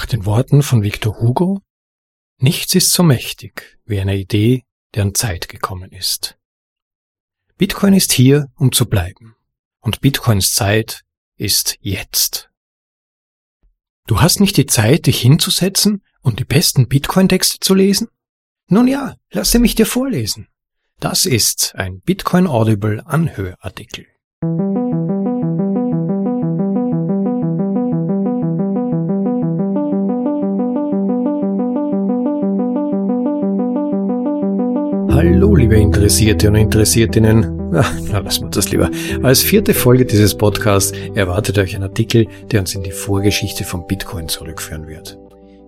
Nach den Worten von Victor Hugo Nichts ist so mächtig wie eine Idee, deren Zeit gekommen ist. Bitcoin ist hier, um zu bleiben. Und Bitcoins Zeit ist jetzt. Du hast nicht die Zeit, dich hinzusetzen und die besten Bitcoin-Texte zu lesen? Nun ja, lasse mich dir vorlesen. Das ist ein Bitcoin Audible Anhörartikel. Hallo, liebe Interessierte und Interessiertinnen. Ach, na, lassen wir das lieber. Als vierte Folge dieses Podcasts erwartet euch ein Artikel, der uns in die Vorgeschichte von Bitcoin zurückführen wird.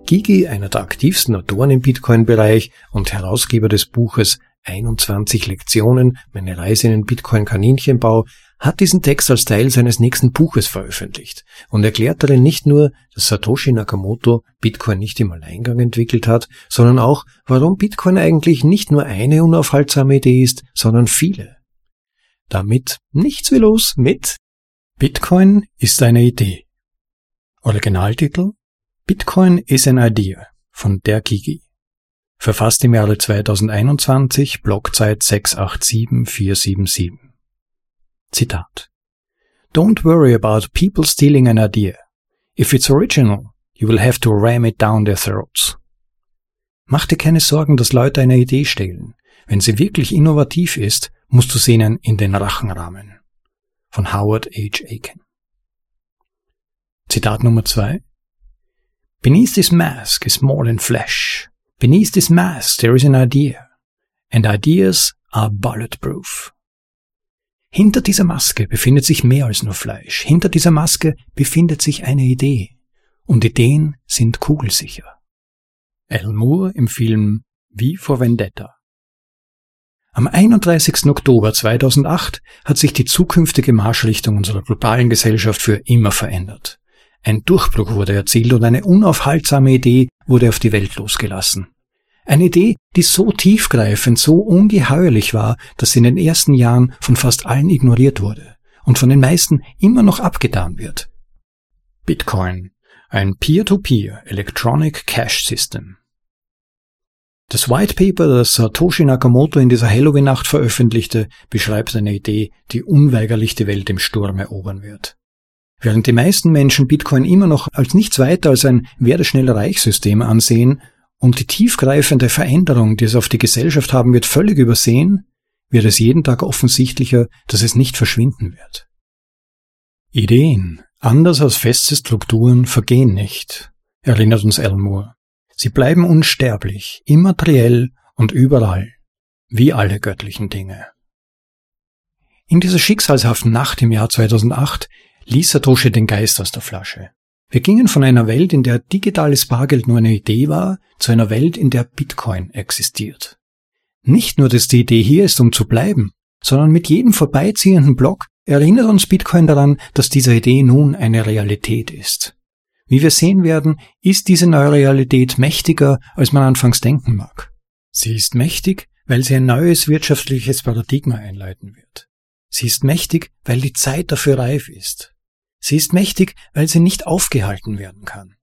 Gigi, einer der aktivsten Autoren im Bitcoin-Bereich und Herausgeber des Buches 21 Lektionen, meine Reise in den Bitcoin-Kaninchenbau, hat diesen Text als Teil seines nächsten Buches veröffentlicht und erklärt darin nicht nur, dass Satoshi Nakamoto Bitcoin nicht im Alleingang entwickelt hat, sondern auch, warum Bitcoin eigentlich nicht nur eine unaufhaltsame Idee ist, sondern viele. Damit nichts wie los mit Bitcoin ist eine Idee. Originaltitel Bitcoin is an idea von der Gigi. Verfasst im Jahre 2021, Blockzeit 687477. Zitat. Don't worry about people stealing an idea. If it's original, you will have to ram it down their throats. Mach dir keine Sorgen, dass Leute eine Idee stehlen. Wenn sie wirklich innovativ ist, musst du sie ihnen in den Rachen rahmen. Von Howard H. Aiken. Zitat Nummer zwei. Beneath this mask is more than flesh. Beneath this mask there is an idea. And ideas are bulletproof. Hinter dieser Maske befindet sich mehr als nur Fleisch. Hinter dieser Maske befindet sich eine Idee. Und Ideen sind kugelsicher. Alan Moore im Film Wie vor Vendetta. Am 31. Oktober 2008 hat sich die zukünftige Marschrichtung unserer globalen Gesellschaft für immer verändert. Ein Durchbruch wurde erzielt und eine unaufhaltsame Idee wurde auf die Welt losgelassen. Eine Idee, die so tiefgreifend, so ungeheuerlich war, dass sie in den ersten Jahren von fast allen ignoriert wurde und von den meisten immer noch abgetan wird. Bitcoin, ein Peer-to-Peer -Peer Electronic Cash System. Das White Paper, das Satoshi Nakamoto in dieser Halloween-Nacht veröffentlichte, beschreibt eine Idee, die unweigerlich die Welt im Sturm erobern wird. Während die meisten Menschen Bitcoin immer noch als nichts weiter als ein werde schnell reich System ansehen, und die tiefgreifende Veränderung, die es auf die Gesellschaft haben wird, völlig übersehen, wird es jeden Tag offensichtlicher, dass es nicht verschwinden wird. Ideen, anders als feste Strukturen, vergehen nicht, erinnert uns Elmore. Sie bleiben unsterblich, immateriell und überall, wie alle göttlichen Dinge. In dieser schicksalshaften Nacht im Jahr 2008 ließ Satoshi den Geist aus der Flasche. Wir gingen von einer Welt, in der digitales Bargeld nur eine Idee war, zu einer Welt, in der Bitcoin existiert. Nicht nur, dass die Idee hier ist, um zu bleiben, sondern mit jedem vorbeiziehenden Block erinnert uns Bitcoin daran, dass diese Idee nun eine Realität ist. Wie wir sehen werden, ist diese neue Realität mächtiger, als man anfangs denken mag. Sie ist mächtig, weil sie ein neues wirtschaftliches Paradigma einleiten wird. Sie ist mächtig, weil die Zeit dafür reif ist. Sie ist mächtig, weil sie nicht aufgehalten werden kann.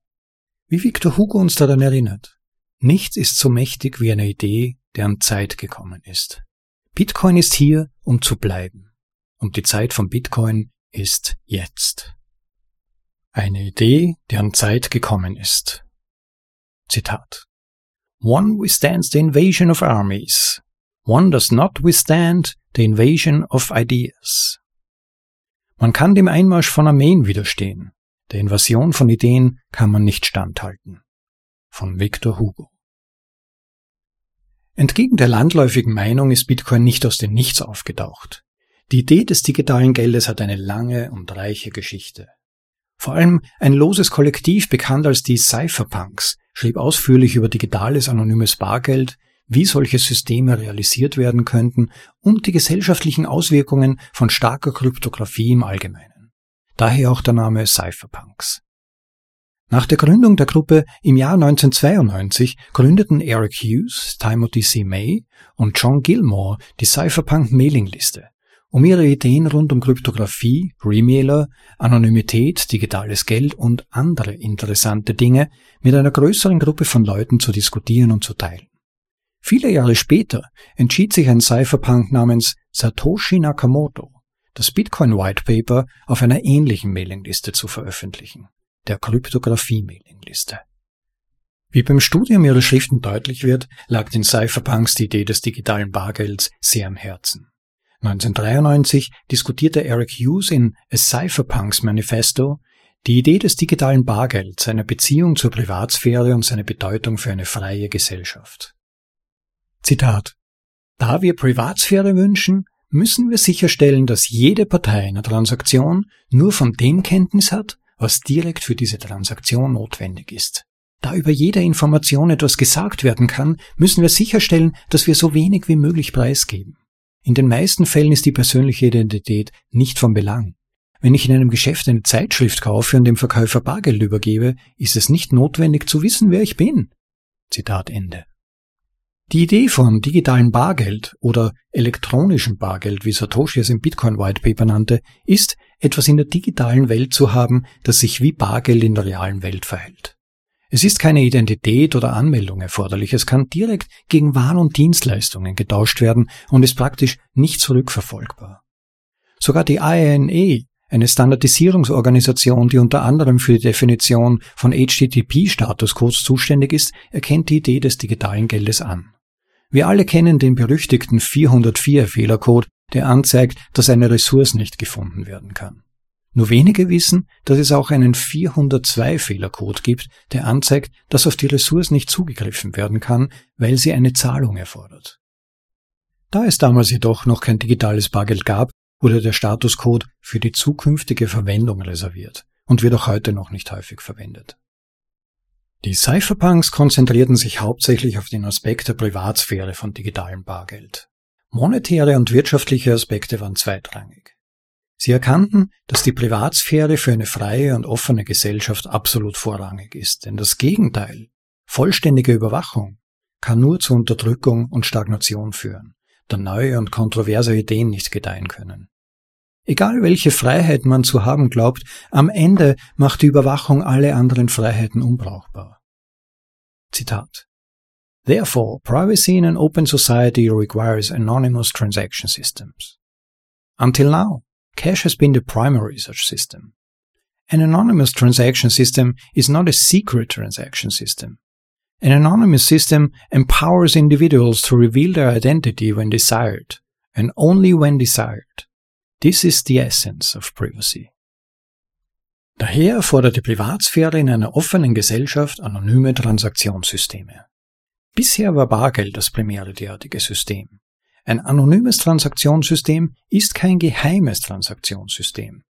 Wie Victor Hugo uns daran erinnert, nichts ist so mächtig wie eine Idee, deren Zeit gekommen ist. Bitcoin ist hier, um zu bleiben. Und die Zeit von Bitcoin ist jetzt. Eine Idee, deren Zeit gekommen ist. Zitat. One withstands the invasion of armies. One does not withstand the invasion of ideas. Man kann dem Einmarsch von Armeen widerstehen. Der Invasion von Ideen kann man nicht standhalten. Von Victor Hugo. Entgegen der landläufigen Meinung ist Bitcoin nicht aus dem Nichts aufgetaucht. Die Idee des digitalen Geldes hat eine lange und reiche Geschichte. Vor allem ein loses Kollektiv, bekannt als die Cypherpunks, schrieb ausführlich über digitales anonymes Bargeld, wie solche Systeme realisiert werden könnten und die gesellschaftlichen Auswirkungen von starker Kryptographie im Allgemeinen. Daher auch der Name Cypherpunks. Nach der Gründung der Gruppe im Jahr 1992 gründeten Eric Hughes, Timothy C. May und John Gilmore die Cypherpunk Mailingliste um ihre Ideen rund um Kryptographie, Remailer, Anonymität, digitales Geld und andere interessante Dinge mit einer größeren Gruppe von Leuten zu diskutieren und zu teilen. Viele Jahre später entschied sich ein Cypherpunk namens Satoshi Nakamoto, das Bitcoin White Paper auf einer ähnlichen Mailingliste zu veröffentlichen, der Kryptographie-Mailingliste. Wie beim Studium ihrer Schriften deutlich wird, lag den Cypherpunks die Idee des digitalen Bargelds sehr am Herzen. 1993 diskutierte Eric Hughes in A Cypherpunks Manifesto die Idee des digitalen Bargelds, seine Beziehung zur Privatsphäre und seine Bedeutung für eine freie Gesellschaft. Zitat Da wir Privatsphäre wünschen, müssen wir sicherstellen, dass jede Partei einer Transaktion nur von dem Kenntnis hat, was direkt für diese Transaktion notwendig ist. Da über jede Information etwas gesagt werden kann, müssen wir sicherstellen, dass wir so wenig wie möglich preisgeben. In den meisten Fällen ist die persönliche Identität nicht von Belang. Wenn ich in einem Geschäft eine Zeitschrift kaufe und dem Verkäufer Bargeld übergebe, ist es nicht notwendig zu wissen, wer ich bin. Zitat Ende. Die Idee von digitalen Bargeld oder elektronischem Bargeld, wie Satoshi es im Bitcoin White Paper nannte, ist, etwas in der digitalen Welt zu haben, das sich wie Bargeld in der realen Welt verhält. Es ist keine Identität oder Anmeldung erforderlich, es kann direkt gegen Waren und Dienstleistungen getauscht werden und ist praktisch nicht zurückverfolgbar. Sogar die IANA, eine Standardisierungsorganisation, die unter anderem für die Definition von HTTP-Statuscodes zuständig ist, erkennt die Idee des digitalen Geldes an. Wir alle kennen den berüchtigten 404-Fehlercode, der anzeigt, dass eine Ressource nicht gefunden werden kann. Nur wenige wissen, dass es auch einen 402-Fehlercode gibt, der anzeigt, dass auf die Ressource nicht zugegriffen werden kann, weil sie eine Zahlung erfordert. Da es damals jedoch noch kein digitales Bargeld gab, wurde der Statuscode für die zukünftige Verwendung reserviert und wird auch heute noch nicht häufig verwendet. Die Cypherpunks konzentrierten sich hauptsächlich auf den Aspekt der Privatsphäre von digitalem Bargeld. Monetäre und wirtschaftliche Aspekte waren zweitrangig. Sie erkannten, dass die Privatsphäre für eine freie und offene Gesellschaft absolut vorrangig ist, denn das Gegenteil, vollständige Überwachung, kann nur zu Unterdrückung und Stagnation führen, da neue und kontroverse Ideen nicht gedeihen können. Egal welche Freiheit man zu haben glaubt, am Ende macht die Überwachung alle anderen Freiheiten unbrauchbar. Zitat. Therefore, privacy in an open society requires anonymous transaction systems. Until now, cash has been the primary such system. An anonymous transaction system is not a secret transaction system. An anonymous system empowers individuals to reveal their identity when desired, and only when desired. This is the essence of privacy. Daher fordert die Privatsphäre in einer offenen Gesellschaft anonyme Transaktionssysteme. Bisher war Bargeld das primäre derartige System. Ein anonymes Transaktionssystem ist kein geheimes Transaktionssystem.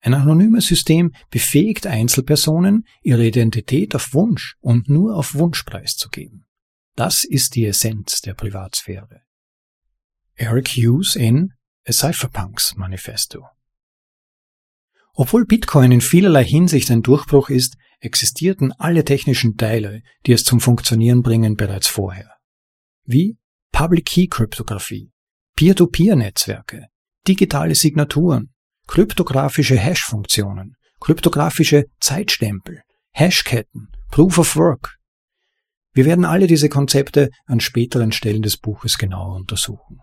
Ein anonymes System befähigt Einzelpersonen, ihre Identität auf Wunsch und nur auf Wunsch preiszugeben. Das ist die Essenz der Privatsphäre. Eric Hughes in Cypherpunks Manifesto. Obwohl Bitcoin in vielerlei Hinsicht ein Durchbruch ist, existierten alle technischen Teile, die es zum Funktionieren bringen, bereits vorher. Wie Public Key Kryptographie, Peer-to-Peer-Netzwerke, digitale Signaturen, kryptografische Hash-Funktionen, kryptografische Zeitstempel, Hashketten, Proof of Work. Wir werden alle diese Konzepte an späteren Stellen des Buches genauer untersuchen.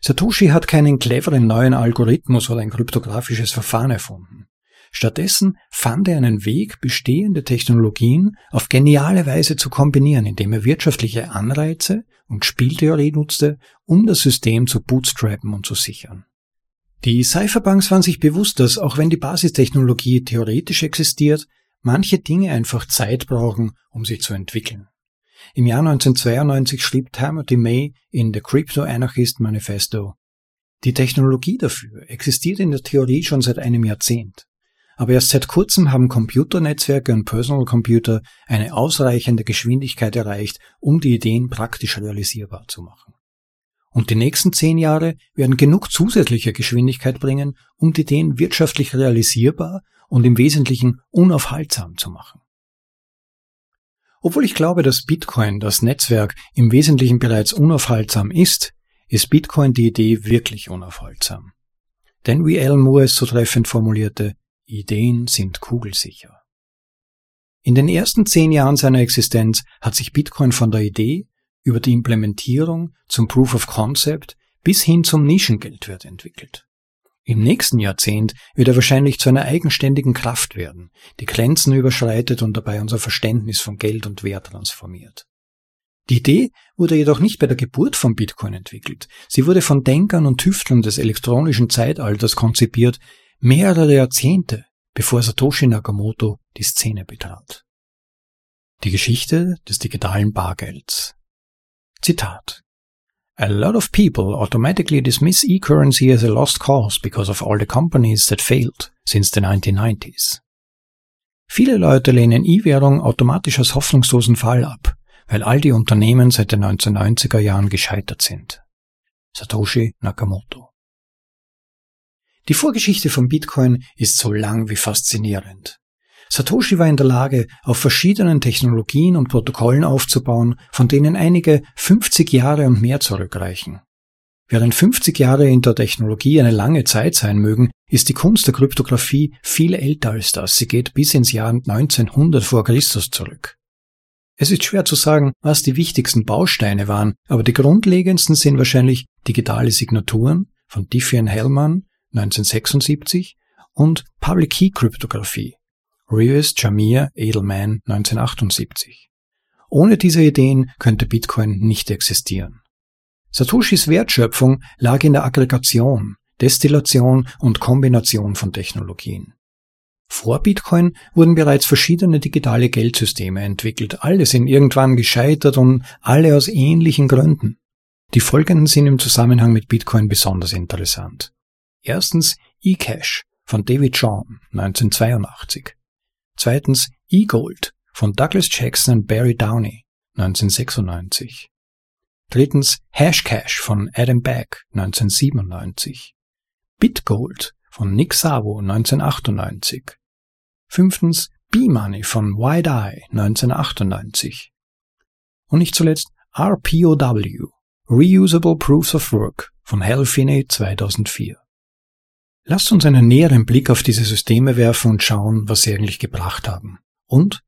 Satoshi hat keinen cleveren neuen Algorithmus oder ein kryptografisches Verfahren erfunden. Stattdessen fand er einen Weg, bestehende Technologien auf geniale Weise zu kombinieren, indem er wirtschaftliche Anreize und Spieltheorie nutzte, um das System zu bootstrappen und zu sichern. Die Cypherpunks waren sich bewusst, dass auch wenn die Basistechnologie theoretisch existiert, manche Dinge einfach Zeit brauchen, um sich zu entwickeln. Im Jahr 1992 schrieb Timothy May in The Crypto Anarchist Manifesto, die Technologie dafür existiert in der Theorie schon seit einem Jahrzehnt. Aber erst seit kurzem haben Computernetzwerke und Personal Computer eine ausreichende Geschwindigkeit erreicht, um die Ideen praktisch realisierbar zu machen. Und die nächsten zehn Jahre werden genug zusätzliche Geschwindigkeit bringen, um die Ideen wirtschaftlich realisierbar und im Wesentlichen unaufhaltsam zu machen. Obwohl ich glaube, dass Bitcoin, das Netzwerk, im Wesentlichen bereits unaufhaltsam ist, ist Bitcoin die Idee wirklich unaufhaltsam. Denn wie Alan Moore es so treffend formulierte, Ideen sind kugelsicher. In den ersten zehn Jahren seiner Existenz hat sich Bitcoin von der Idee über die Implementierung zum Proof of Concept bis hin zum Nischengeldwert entwickelt. Im nächsten Jahrzehnt wird er wahrscheinlich zu einer eigenständigen Kraft werden, die Grenzen überschreitet und dabei unser Verständnis von Geld und Wert transformiert. Die Idee wurde jedoch nicht bei der Geburt von Bitcoin entwickelt. Sie wurde von Denkern und Tüftlern des elektronischen Zeitalters konzipiert, mehrere Jahrzehnte bevor Satoshi Nakamoto die Szene betrat. Die Geschichte des digitalen Bargelds. Zitat A lot of people automatically dismiss e-currency as a lost cause because of all the companies that failed since the 1990s. Viele Leute lehnen E-Währung automatisch als hoffnungslosen Fall ab, weil all die Unternehmen seit den 1990er Jahren gescheitert sind. Satoshi Nakamoto. Die Vorgeschichte von Bitcoin ist so lang wie faszinierend. Satoshi war in der Lage, auf verschiedenen Technologien und Protokollen aufzubauen, von denen einige 50 Jahre und mehr zurückreichen. Während 50 Jahre in der Technologie eine lange Zeit sein mögen, ist die Kunst der Kryptographie viel älter als das. Sie geht bis ins Jahr 1900 vor Christus zurück. Es ist schwer zu sagen, was die wichtigsten Bausteine waren, aber die grundlegendsten sind wahrscheinlich digitale Signaturen von Diffie Hellman 1976 und Public Key Kryptographie Reeves Jamir Edelman 1978. Ohne diese Ideen könnte Bitcoin nicht existieren. Satoshis Wertschöpfung lag in der Aggregation, Destillation und Kombination von Technologien. Vor Bitcoin wurden bereits verschiedene digitale Geldsysteme entwickelt, alle sind irgendwann gescheitert und alle aus ähnlichen Gründen. Die folgenden sind im Zusammenhang mit Bitcoin besonders interessant. Erstens eCash von David Shawn 1982. Zweitens E-Gold von Douglas Jackson und Barry Downey 1996. Drittens Hashcash von Adam Back 1997. Bitgold von Nick Savo 1998. Fünftens B-Money von Wide Eye 1998. Und nicht zuletzt RPOW, Reusable Proofs of Work von Hal Finney 2004. Lasst uns einen näheren Blick auf diese Systeme werfen und schauen, was sie eigentlich gebracht haben und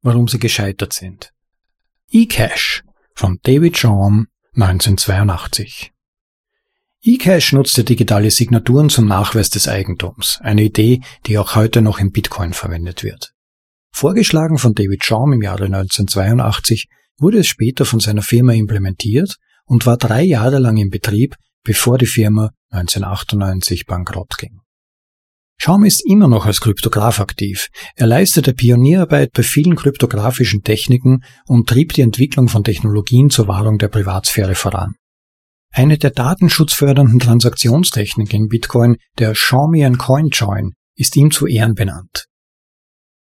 warum sie gescheitert sind. eCash von David Shawn 1982 eCash nutzte digitale Signaturen zum Nachweis des Eigentums, eine Idee, die auch heute noch im Bitcoin verwendet wird. Vorgeschlagen von David Shawn im Jahre 1982 wurde es später von seiner Firma implementiert und war drei Jahre lang in Betrieb, bevor die Firma 1998 bankrott ging. Schaum ist immer noch als Kryptograph aktiv. Er leistete Pionierarbeit bei vielen kryptografischen Techniken und trieb die Entwicklung von Technologien zur Wahrung der Privatsphäre voran. Eine der datenschutzfördernden Transaktionstechniken in Bitcoin, der Shawmian CoinJoin, ist ihm zu Ehren benannt.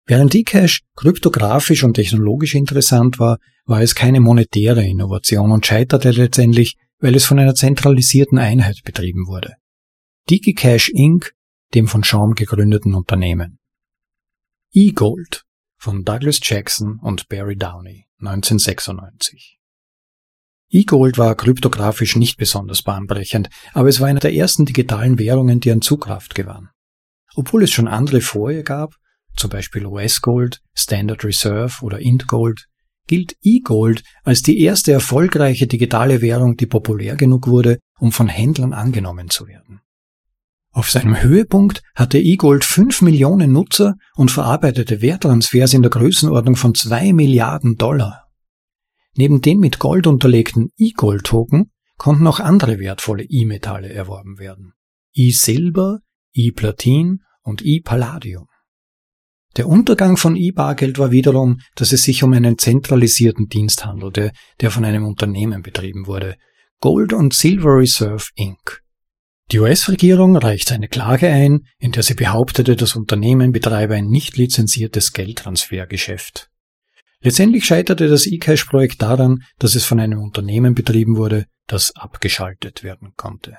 Während eCash kryptografisch und technologisch interessant war, war es keine monetäre Innovation und scheiterte letztendlich weil es von einer zentralisierten Einheit betrieben wurde. DigiCash Inc., dem von Schaum gegründeten Unternehmen. E-Gold von Douglas Jackson und Barry Downey 1996. E-Gold war kryptografisch nicht besonders bahnbrechend, aber es war eine der ersten digitalen Währungen, die an Zugkraft gewann. Obwohl es schon andere vorher gab, zum Beispiel US Gold, Standard Reserve oder Int Gold, gilt eGold als die erste erfolgreiche digitale Währung, die populär genug wurde, um von Händlern angenommen zu werden. Auf seinem Höhepunkt hatte eGold 5 Millionen Nutzer und verarbeitete Werttransfers in der Größenordnung von 2 Milliarden Dollar. Neben den mit Gold unterlegten eGold-Token konnten auch andere wertvolle E-Metalle erworben werden. E-Silber, E-Platin und E-Palladium. Der Untergang von E-Bargeld war wiederum, dass es sich um einen zentralisierten Dienst handelte, der von einem Unternehmen betrieben wurde, Gold und Silver Reserve Inc. Die US-Regierung reichte eine Klage ein, in der sie behauptete, das Unternehmen betreibe ein nicht lizenziertes Geldtransfergeschäft. Letztendlich scheiterte das eCash-Projekt daran, dass es von einem Unternehmen betrieben wurde, das abgeschaltet werden konnte.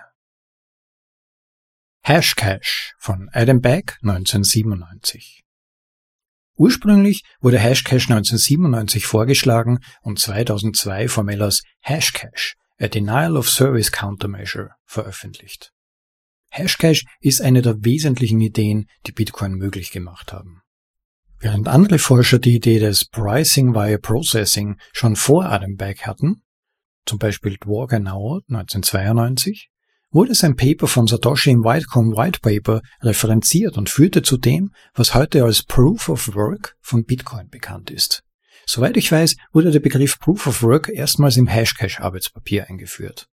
Hashcash von Adam Back 1997 Ursprünglich wurde Hashcash 1997 vorgeschlagen und 2002 formell als Hashcash, A Denial of Service Countermeasure veröffentlicht. Hashcash ist eine der wesentlichen Ideen, die Bitcoin möglich gemacht haben. Während andere Forscher die Idee des Pricing via Processing schon vor Adam Back hatten, zum Beispiel Dworganauer 1992, wurde sein Paper von Satoshi im Whitecomb White Paper referenziert und führte zu dem, was heute als Proof of Work von Bitcoin bekannt ist. Soweit ich weiß, wurde der Begriff Proof of Work erstmals im Hashcash-Arbeitspapier eingeführt.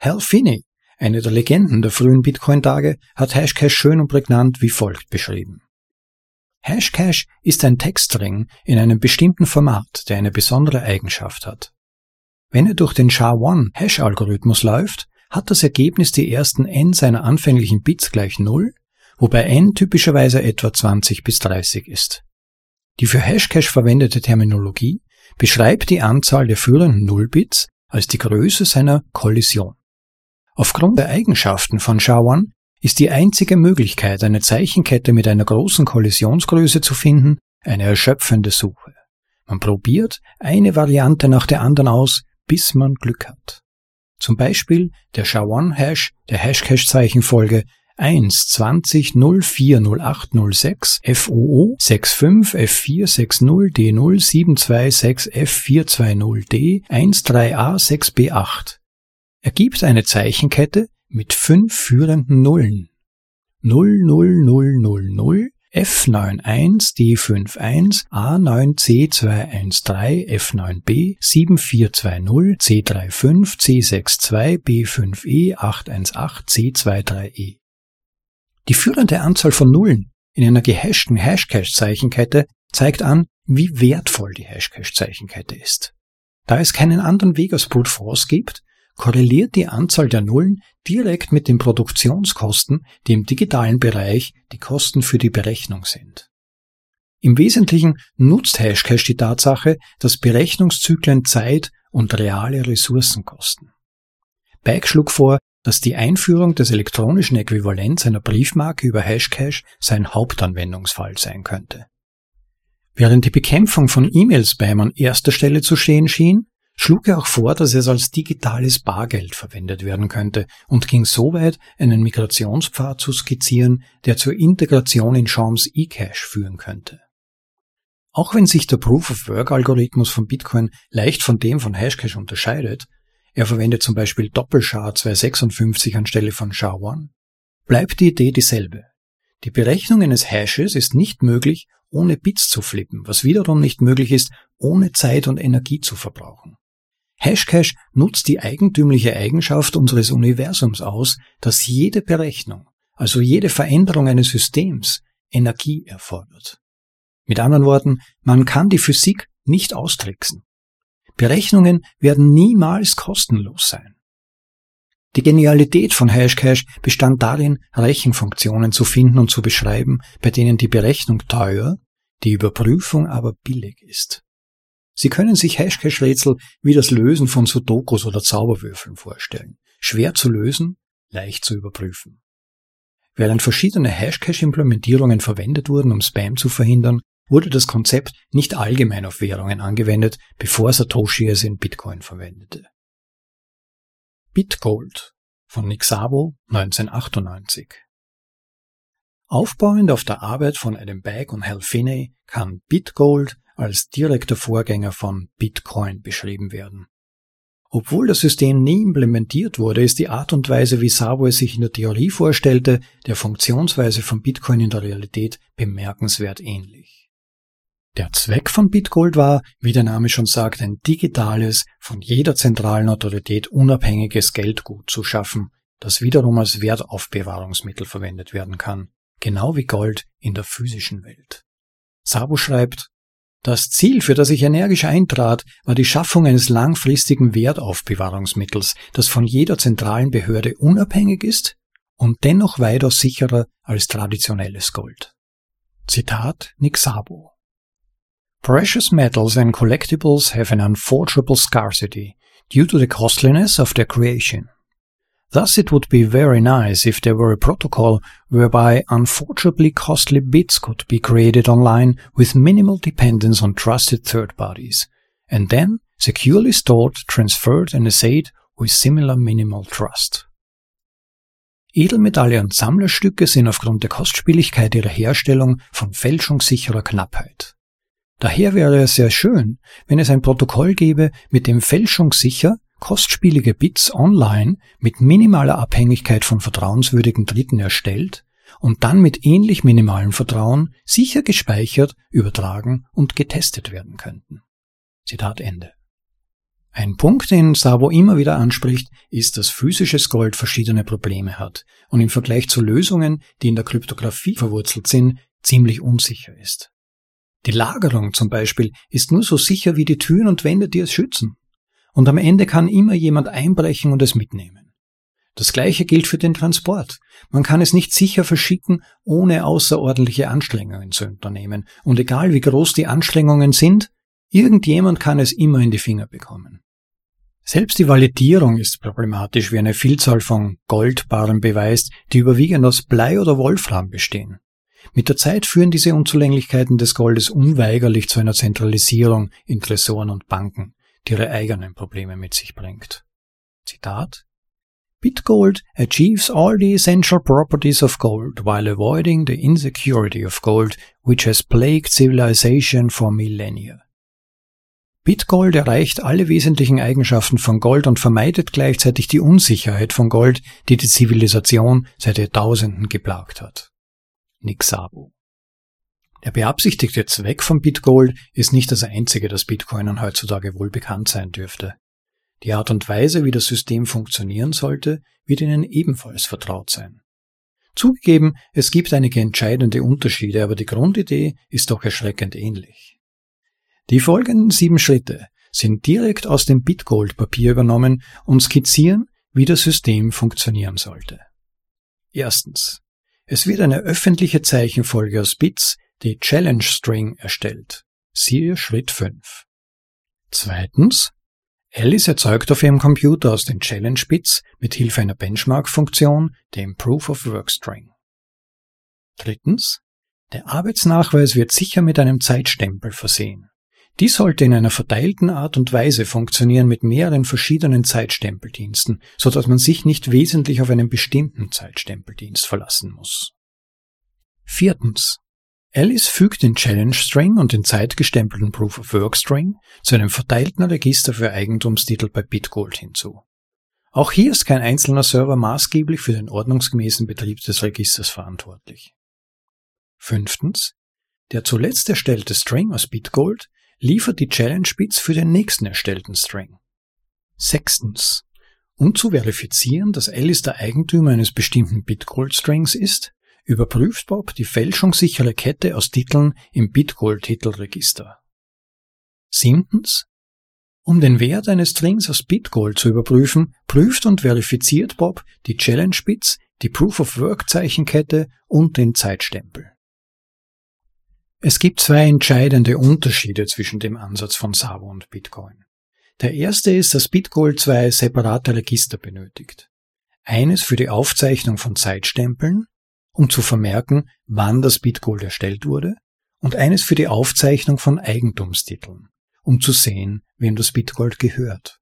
Hal Finney, eine der Legenden der frühen Bitcoin-Tage, hat Hashcash schön und prägnant wie folgt beschrieben. Hashcash ist ein Textstring in einem bestimmten Format, der eine besondere Eigenschaft hat. Wenn er durch den SHA-1-Hash-Algorithmus läuft, hat das Ergebnis die ersten n seiner anfänglichen Bits gleich 0, wobei n typischerweise etwa 20 bis 30 ist. Die für Hashcash verwendete Terminologie beschreibt die Anzahl der führenden Nullbits als die Größe seiner Kollision. Aufgrund der Eigenschaften von SHA-1 ist die einzige Möglichkeit, eine Zeichenkette mit einer großen Kollisionsgröße zu finden, eine erschöpfende Suche. Man probiert eine Variante nach der anderen aus, bis man Glück hat. Zum Beispiel der SHA-1-Hash der Hashcash-Zeichenfolge 1 20 04 08 06 FOO 65 F4 60 D0 726 F420 D 13A 6B8 ergibt eine Zeichenkette mit fünf führenden Nullen. 00000 F91 D51 A9C213 F9B 7420 C35 C62 B5E 818 C23E. Die führende Anzahl von Nullen in einer gehashten Hashcache-Zeichenkette zeigt an, wie wertvoll die Hashcache-Zeichenkette ist. Da es keinen anderen Weg als Brute Force gibt, korreliert die Anzahl der Nullen direkt mit den Produktionskosten, die im digitalen Bereich die Kosten für die Berechnung sind. Im Wesentlichen nutzt Hashcash die Tatsache, dass Berechnungszyklen Zeit und reale Ressourcen kosten. Beck schlug vor, dass die Einführung des elektronischen Äquivalents einer Briefmarke über Hashcash sein Hauptanwendungsfall sein könnte. Während die Bekämpfung von E-Mail-Spam an erster Stelle zu stehen schien, schlug er auch vor, dass es als digitales Bargeld verwendet werden könnte und ging so weit, einen Migrationspfad zu skizzieren, der zur Integration in Shams eCash führen könnte. Auch wenn sich der Proof-of-Work-Algorithmus von Bitcoin leicht von dem von Hashcash unterscheidet, er verwendet zum Beispiel Doppel-SHA-256 anstelle von SHA-1, bleibt die Idee dieselbe. Die Berechnung eines Hashes ist nicht möglich, ohne Bits zu flippen, was wiederum nicht möglich ist, ohne Zeit und Energie zu verbrauchen. Hashcash nutzt die eigentümliche Eigenschaft unseres Universums aus, dass jede Berechnung, also jede Veränderung eines Systems, Energie erfordert. Mit anderen Worten, man kann die Physik nicht austricksen. Berechnungen werden niemals kostenlos sein. Die Genialität von Hashcash bestand darin, Rechenfunktionen zu finden und zu beschreiben, bei denen die Berechnung teuer, die Überprüfung aber billig ist. Sie können sich Hashcash-Rätsel wie das Lösen von Sudokus oder Zauberwürfeln vorstellen. Schwer zu lösen, leicht zu überprüfen. Während verschiedene Hashcash-Implementierungen verwendet wurden, um Spam zu verhindern, wurde das Konzept nicht allgemein auf Währungen angewendet, bevor Satoshi es in Bitcoin verwendete. Bitgold von Nick Szabo 1998 Aufbauend auf der Arbeit von Adam Bagg und Hal Finney kann Bitgold als direkter Vorgänger von Bitcoin beschrieben werden. Obwohl das System nie implementiert wurde, ist die Art und Weise, wie Sabo es sich in der Theorie vorstellte, der Funktionsweise von Bitcoin in der Realität bemerkenswert ähnlich. Der Zweck von Bitgold war, wie der Name schon sagt, ein digitales, von jeder zentralen Autorität unabhängiges Geldgut zu schaffen, das wiederum als Wertaufbewahrungsmittel verwendet werden kann, genau wie Gold in der physischen Welt. Sabo schreibt, das Ziel, für das ich energisch eintrat, war die Schaffung eines langfristigen Wertaufbewahrungsmittels, das von jeder zentralen Behörde unabhängig ist und dennoch weitaus sicherer als traditionelles Gold. Zitat Nick Sabo Precious metals and collectibles have an unforgeable scarcity due to the costliness of their creation. Thus it would be very nice if there were a protocol whereby unfortunately costly bits could be created online with minimal dependence on trusted third parties, and then securely stored, transferred and assayed with similar minimal trust. Edelmetalle und Sammlerstücke sind aufgrund der Kostspieligkeit ihrer Herstellung von fälschungssicherer Knappheit. Daher wäre es sehr schön, wenn es ein Protokoll gäbe, mit dem fälschungssicher kostspielige Bits online mit minimaler Abhängigkeit von vertrauenswürdigen Dritten erstellt und dann mit ähnlich minimalem Vertrauen sicher gespeichert, übertragen und getestet werden könnten. Zitat Ende. Ein Punkt, den Sabo immer wieder anspricht, ist, dass physisches Gold verschiedene Probleme hat und im Vergleich zu Lösungen, die in der Kryptographie verwurzelt sind, ziemlich unsicher ist. Die Lagerung zum Beispiel ist nur so sicher wie die Türen und Wände, die es schützen. Und am Ende kann immer jemand einbrechen und es mitnehmen. Das gleiche gilt für den Transport. Man kann es nicht sicher verschicken, ohne außerordentliche Anstrengungen zu unternehmen. Und egal wie groß die Anstrengungen sind, irgendjemand kann es immer in die Finger bekommen. Selbst die Validierung ist problematisch, wie eine Vielzahl von Goldbarren beweist, die überwiegend aus Blei oder Wolfram bestehen. Mit der Zeit führen diese Unzulänglichkeiten des Goldes unweigerlich zu einer Zentralisierung in Tresoren und Banken, ihre eigenen Probleme mit sich bringt. Zitat Bitgold achieves all the essential properties of gold while avoiding the insecurity of gold which has plagued civilization for millennia. Bitgold erreicht alle wesentlichen Eigenschaften von Gold und vermeidet gleichzeitig die Unsicherheit von Gold, die die Zivilisation seit Jahrtausenden geplagt hat. Nick Sabu. Der beabsichtigte Zweck von Bitgold ist nicht das einzige, das Bitcoinern heutzutage wohl bekannt sein dürfte. Die Art und Weise, wie das System funktionieren sollte, wird ihnen ebenfalls vertraut sein. Zugegeben, es gibt einige entscheidende Unterschiede, aber die Grundidee ist doch erschreckend ähnlich. Die folgenden sieben Schritte sind direkt aus dem Bitgold-Papier übernommen und skizzieren, wie das System funktionieren sollte. Erstens. Es wird eine öffentliche Zeichenfolge aus Bits, die Challenge String, erstellt. Siehe Schritt 5. Zweitens. Alice erzeugt auf ihrem Computer aus den Challenge Bits mit Hilfe einer Benchmark-Funktion den Proof of Work String. Drittens. Der Arbeitsnachweis wird sicher mit einem Zeitstempel versehen. Dies sollte in einer verteilten Art und Weise funktionieren mit mehreren verschiedenen Zeitstempeldiensten, so dass man sich nicht wesentlich auf einen bestimmten Zeitstempeldienst verlassen muss. Viertens. Alice fügt den Challenge String und den zeitgestempelten Proof of Work String zu einem verteilten Register für Eigentumstitel bei Bitgold hinzu. Auch hier ist kein einzelner Server maßgeblich für den ordnungsgemäßen Betrieb des Registers verantwortlich. Fünftens. Der zuletzt erstellte String aus Bitgold liefert die Challenge-Bits für den nächsten erstellten String. Sechstens. Um zu verifizieren, dass Alice der Eigentümer eines bestimmten Bitgold-Strings ist, überprüft Bob die fälschungssichere Kette aus Titeln im Bitgold-Titelregister. Siebtens. Um den Wert eines Strings aus Bitgold zu überprüfen, prüft und verifiziert Bob die Challenge-Bits, die Proof-of-Work-Zeichenkette und den Zeitstempel. Es gibt zwei entscheidende Unterschiede zwischen dem Ansatz von Savo und Bitcoin. Der erste ist, dass Bitgold zwei separate Register benötigt. Eines für die Aufzeichnung von Zeitstempeln, um zu vermerken, wann das Bitgold erstellt wurde, und eines für die Aufzeichnung von Eigentumstiteln, um zu sehen, wem das Bitgold gehört.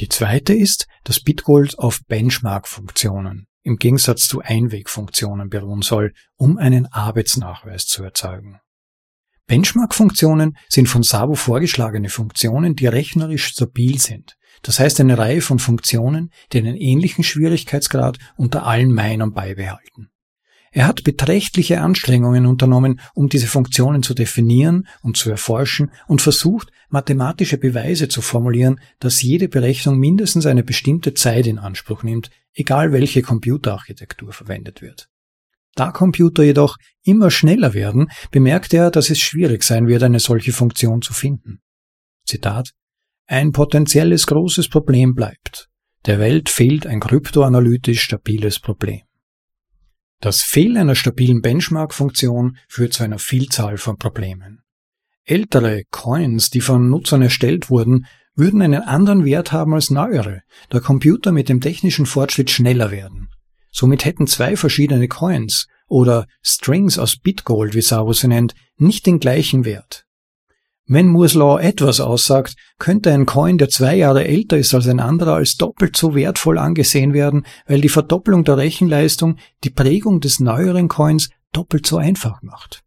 Die zweite ist, dass Bitgold auf Benchmark-Funktionen im Gegensatz zu Einwegfunktionen beruhen soll, um einen Arbeitsnachweis zu erzeugen. Benchmark-Funktionen sind von Sabo vorgeschlagene Funktionen, die rechnerisch stabil sind. Das heißt eine Reihe von Funktionen, die einen ähnlichen Schwierigkeitsgrad unter allen Minern beibehalten. Er hat beträchtliche Anstrengungen unternommen, um diese Funktionen zu definieren und zu erforschen und versucht, mathematische Beweise zu formulieren, dass jede Berechnung mindestens eine bestimmte Zeit in Anspruch nimmt, egal welche Computerarchitektur verwendet wird. Da Computer jedoch immer schneller werden, bemerkt er, dass es schwierig sein wird, eine solche Funktion zu finden. Zitat Ein potenzielles großes Problem bleibt. Der Welt fehlt ein kryptoanalytisch stabiles Problem. Das Fehlen einer stabilen Benchmark-Funktion führt zu einer Vielzahl von Problemen. Ältere Coins, die von Nutzern erstellt wurden, würden einen anderen Wert haben als neuere, da Computer mit dem technischen Fortschritt schneller werden. Somit hätten zwei verschiedene Coins oder Strings aus Bitgold, wie Savo sie nennt, nicht den gleichen Wert. Wenn Moore's Law etwas aussagt, könnte ein Coin, der zwei Jahre älter ist als ein anderer, als doppelt so wertvoll angesehen werden, weil die Verdoppelung der Rechenleistung die Prägung des neueren Coins doppelt so einfach macht.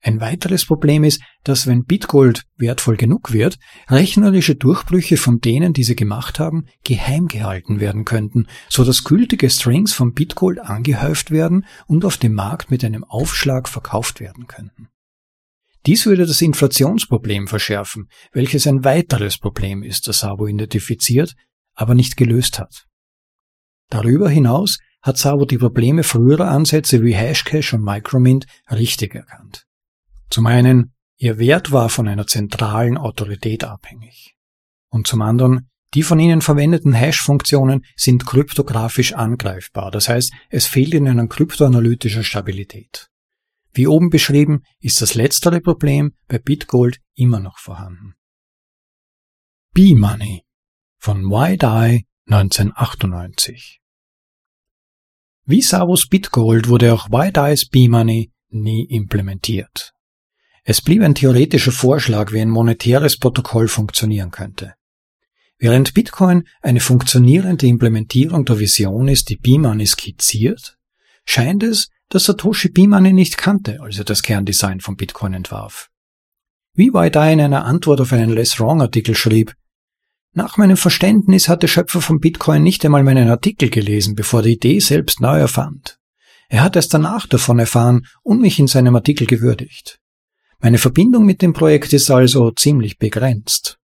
Ein weiteres Problem ist, dass wenn Bitgold wertvoll genug wird, rechnerische Durchbrüche von denen, die sie gemacht haben, geheim gehalten werden könnten, so dass gültige Strings von Bitgold angehäuft werden und auf dem Markt mit einem Aufschlag verkauft werden könnten. Dies würde das Inflationsproblem verschärfen, welches ein weiteres Problem ist, das Sabo identifiziert, aber nicht gelöst hat. Darüber hinaus hat Sabo die Probleme früherer Ansätze wie Hashcash und Micromint richtig erkannt. Zum einen, ihr Wert war von einer zentralen Autorität abhängig. Und zum anderen, die von ihnen verwendeten Hash-Funktionen sind kryptografisch angreifbar, das heißt, es fehlt ihnen an kryptoanalytischer Stabilität. Wie oben beschrieben, ist das letztere Problem bei Bitgold immer noch vorhanden. B-Money von White-Eye 1998 Wie Savos Bitgold wurde auch White-Eyes B-Money nie implementiert. Es blieb ein theoretischer Vorschlag, wie ein monetäres Protokoll funktionieren könnte. Während Bitcoin eine funktionierende Implementierung der Vision ist, die B-Money skizziert, scheint es, dass Satoshi Bimane nicht kannte, als er das Kerndesign von Bitcoin entwarf. Wie White in einer Antwort auf einen Less Wrong Artikel schrieb, nach meinem Verständnis hat der Schöpfer von Bitcoin nicht einmal meinen Artikel gelesen, bevor die Idee selbst neu erfand. Er hat erst danach davon erfahren und mich in seinem Artikel gewürdigt. Meine Verbindung mit dem Projekt ist also ziemlich begrenzt.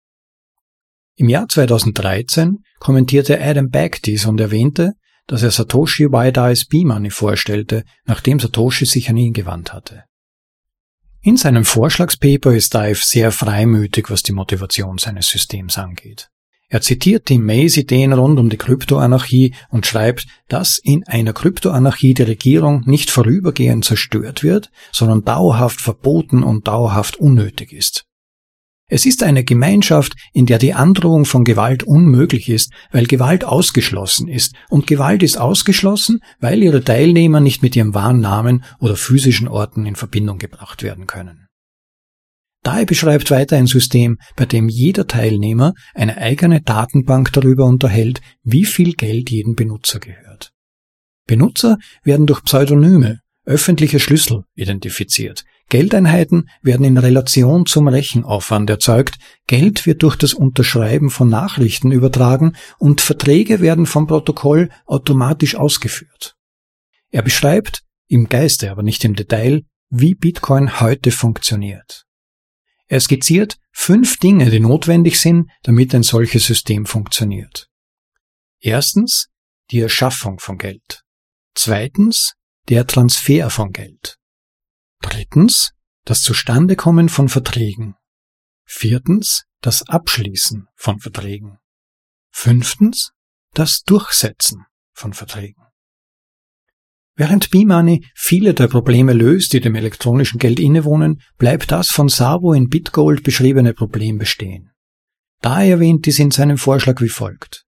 Im Jahr 2013 kommentierte Adam Back dies und erwähnte, dass er Satoshi Wide-Eyes B-Money vorstellte, nachdem Satoshi sich an ihn gewandt hatte. In seinem Vorschlagspaper ist Dive sehr freimütig, was die Motivation seines Systems angeht. Er zitiert die Maze-Ideen rund um die Kryptoanarchie und schreibt, dass in einer Kryptoanarchie die Regierung nicht vorübergehend zerstört wird, sondern dauerhaft verboten und dauerhaft unnötig ist. Es ist eine Gemeinschaft, in der die Androhung von Gewalt unmöglich ist, weil Gewalt ausgeschlossen ist, und Gewalt ist ausgeschlossen, weil ihre Teilnehmer nicht mit ihrem wahren Namen oder physischen Orten in Verbindung gebracht werden können. Daher beschreibt weiter ein System, bei dem jeder Teilnehmer eine eigene Datenbank darüber unterhält, wie viel Geld jedem Benutzer gehört. Benutzer werden durch Pseudonyme, öffentliche Schlüssel identifiziert, Geldeinheiten werden in Relation zum Rechenaufwand erzeugt, Geld wird durch das Unterschreiben von Nachrichten übertragen und Verträge werden vom Protokoll automatisch ausgeführt. Er beschreibt, im Geiste, aber nicht im Detail, wie Bitcoin heute funktioniert. Er skizziert fünf Dinge, die notwendig sind, damit ein solches System funktioniert. Erstens die Erschaffung von Geld. Zweitens der Transfer von Geld. Drittens das Zustandekommen von Verträgen. Viertens das Abschließen von Verträgen. Fünftens das Durchsetzen von Verträgen. Während B-Money viele der Probleme löst, die dem elektronischen Geld innewohnen, bleibt das von Sabo in Bitgold beschriebene Problem bestehen. Da erwähnt dies in seinem Vorschlag wie folgt.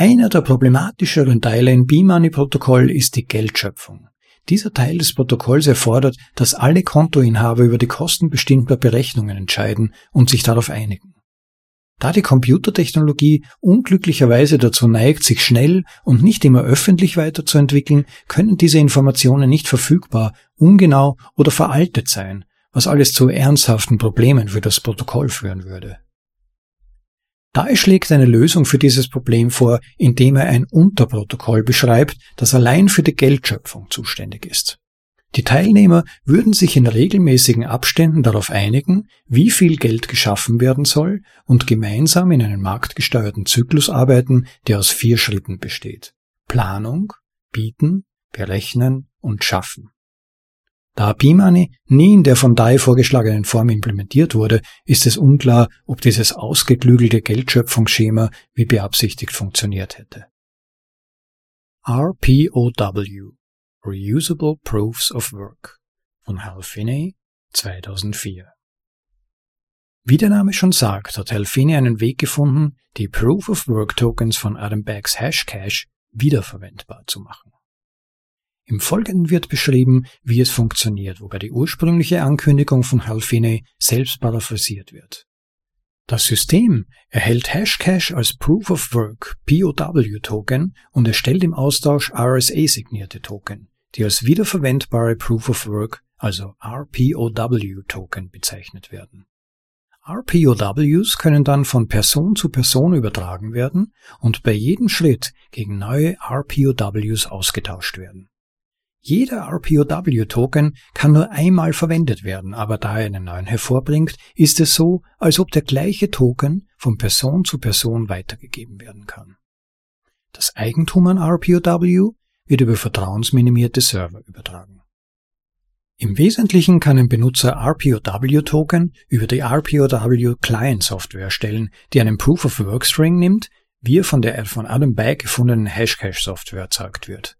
Einer der problematischeren Teile im B-Money-Protokoll ist die Geldschöpfung. Dieser Teil des Protokolls erfordert, dass alle Kontoinhaber über die Kosten bestimmter Berechnungen entscheiden und sich darauf einigen. Da die Computertechnologie unglücklicherweise dazu neigt, sich schnell und nicht immer öffentlich weiterzuentwickeln, können diese Informationen nicht verfügbar, ungenau oder veraltet sein, was alles zu ernsthaften Problemen für das Protokoll führen würde. Dae schlägt eine Lösung für dieses Problem vor, indem er ein Unterprotokoll beschreibt, das allein für die Geldschöpfung zuständig ist. Die Teilnehmer würden sich in regelmäßigen Abständen darauf einigen, wie viel Geld geschaffen werden soll und gemeinsam in einen marktgesteuerten Zyklus arbeiten, der aus vier Schritten besteht. Planung, Bieten, Berechnen und Schaffen. Da Pimani nie in der von DAI vorgeschlagenen Form implementiert wurde, ist es unklar, ob dieses ausgeklügelte Geldschöpfungsschema wie beabsichtigt funktioniert hätte. RPOW Reusable Proofs of Work von Hal Finney 2004 Wie der Name schon sagt, hat Hal Finney einen Weg gefunden, die Proof of Work Tokens von Adam Baggs Hashcash wiederverwendbar zu machen. Im Folgenden wird beschrieben, wie es funktioniert, wobei die ursprüngliche Ankündigung von Hal Finney selbst paraphrasiert wird. Das System erhält Hashcash als Proof of Work POW Token und erstellt im Austausch RSA signierte Token, die als wiederverwendbare Proof of Work, also RPOW Token bezeichnet werden. RPOWs können dann von Person zu Person übertragen werden und bei jedem Schritt gegen neue RPOWs ausgetauscht werden. Jeder RPOW-Token kann nur einmal verwendet werden, aber da er einen neuen hervorbringt, ist es so, als ob der gleiche Token von Person zu Person weitergegeben werden kann. Das Eigentum an RPOW wird über vertrauensminimierte Server übertragen. Im Wesentlichen kann ein Benutzer RPOW-Token über die RPOW Client Software erstellen, die einen Proof of Work String nimmt, wie er von der von Adam Back gefundenen Hashcash Software erzeugt wird.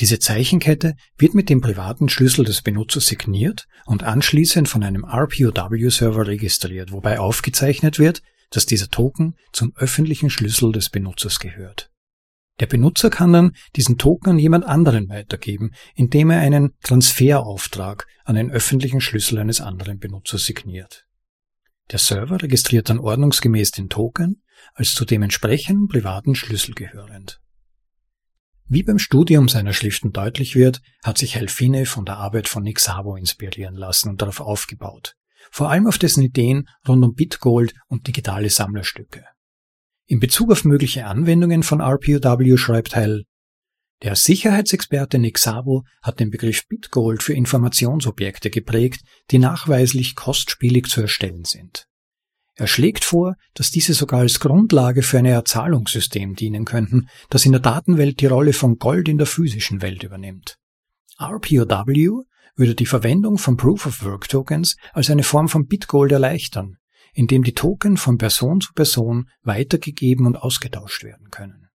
Diese Zeichenkette wird mit dem privaten Schlüssel des Benutzers signiert und anschließend von einem RPOW-Server registriert, wobei aufgezeichnet wird, dass dieser Token zum öffentlichen Schlüssel des Benutzers gehört. Der Benutzer kann dann diesen Token an jemand anderen weitergeben, indem er einen Transferauftrag an den öffentlichen Schlüssel eines anderen Benutzers signiert. Der Server registriert dann ordnungsgemäß den Token als zu dem entsprechenden privaten Schlüssel gehörend. Wie beim Studium seiner Schriften deutlich wird, hat sich Helfine von der Arbeit von Nick Szabo inspirieren lassen und darauf aufgebaut. Vor allem auf dessen Ideen rund um Bitgold und digitale Sammlerstücke. In Bezug auf mögliche Anwendungen von RPOW schreibt Hell, der Sicherheitsexperte Nick Szabo hat den Begriff Bitgold für Informationsobjekte geprägt, die nachweislich kostspielig zu erstellen sind. Er schlägt vor, dass diese sogar als Grundlage für ein Erzahlungssystem dienen könnten, das in der Datenwelt die Rolle von Gold in der physischen Welt übernimmt. RPOW würde die Verwendung von Proof-of-Work-Tokens als eine Form von Bitgold erleichtern, indem die Token von Person zu Person weitergegeben und ausgetauscht werden können.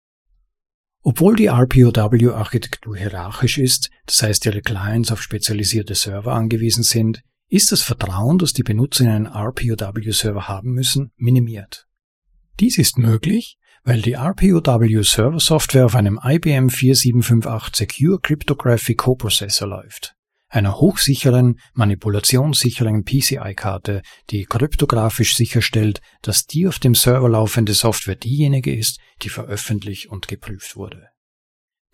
Obwohl die RPOW-Architektur hierarchisch ist, das heißt ihre Clients auf spezialisierte Server angewiesen sind, ist das Vertrauen, das die Benutzer in einen RPOW-Server haben müssen, minimiert. Dies ist möglich, weil die RPOW-Server-Software auf einem IBM 4758 Secure Cryptography Coprocessor läuft, einer hochsicheren, manipulationssicheren PCI-Karte, die kryptografisch sicherstellt, dass die auf dem Server laufende Software diejenige ist, die veröffentlicht und geprüft wurde.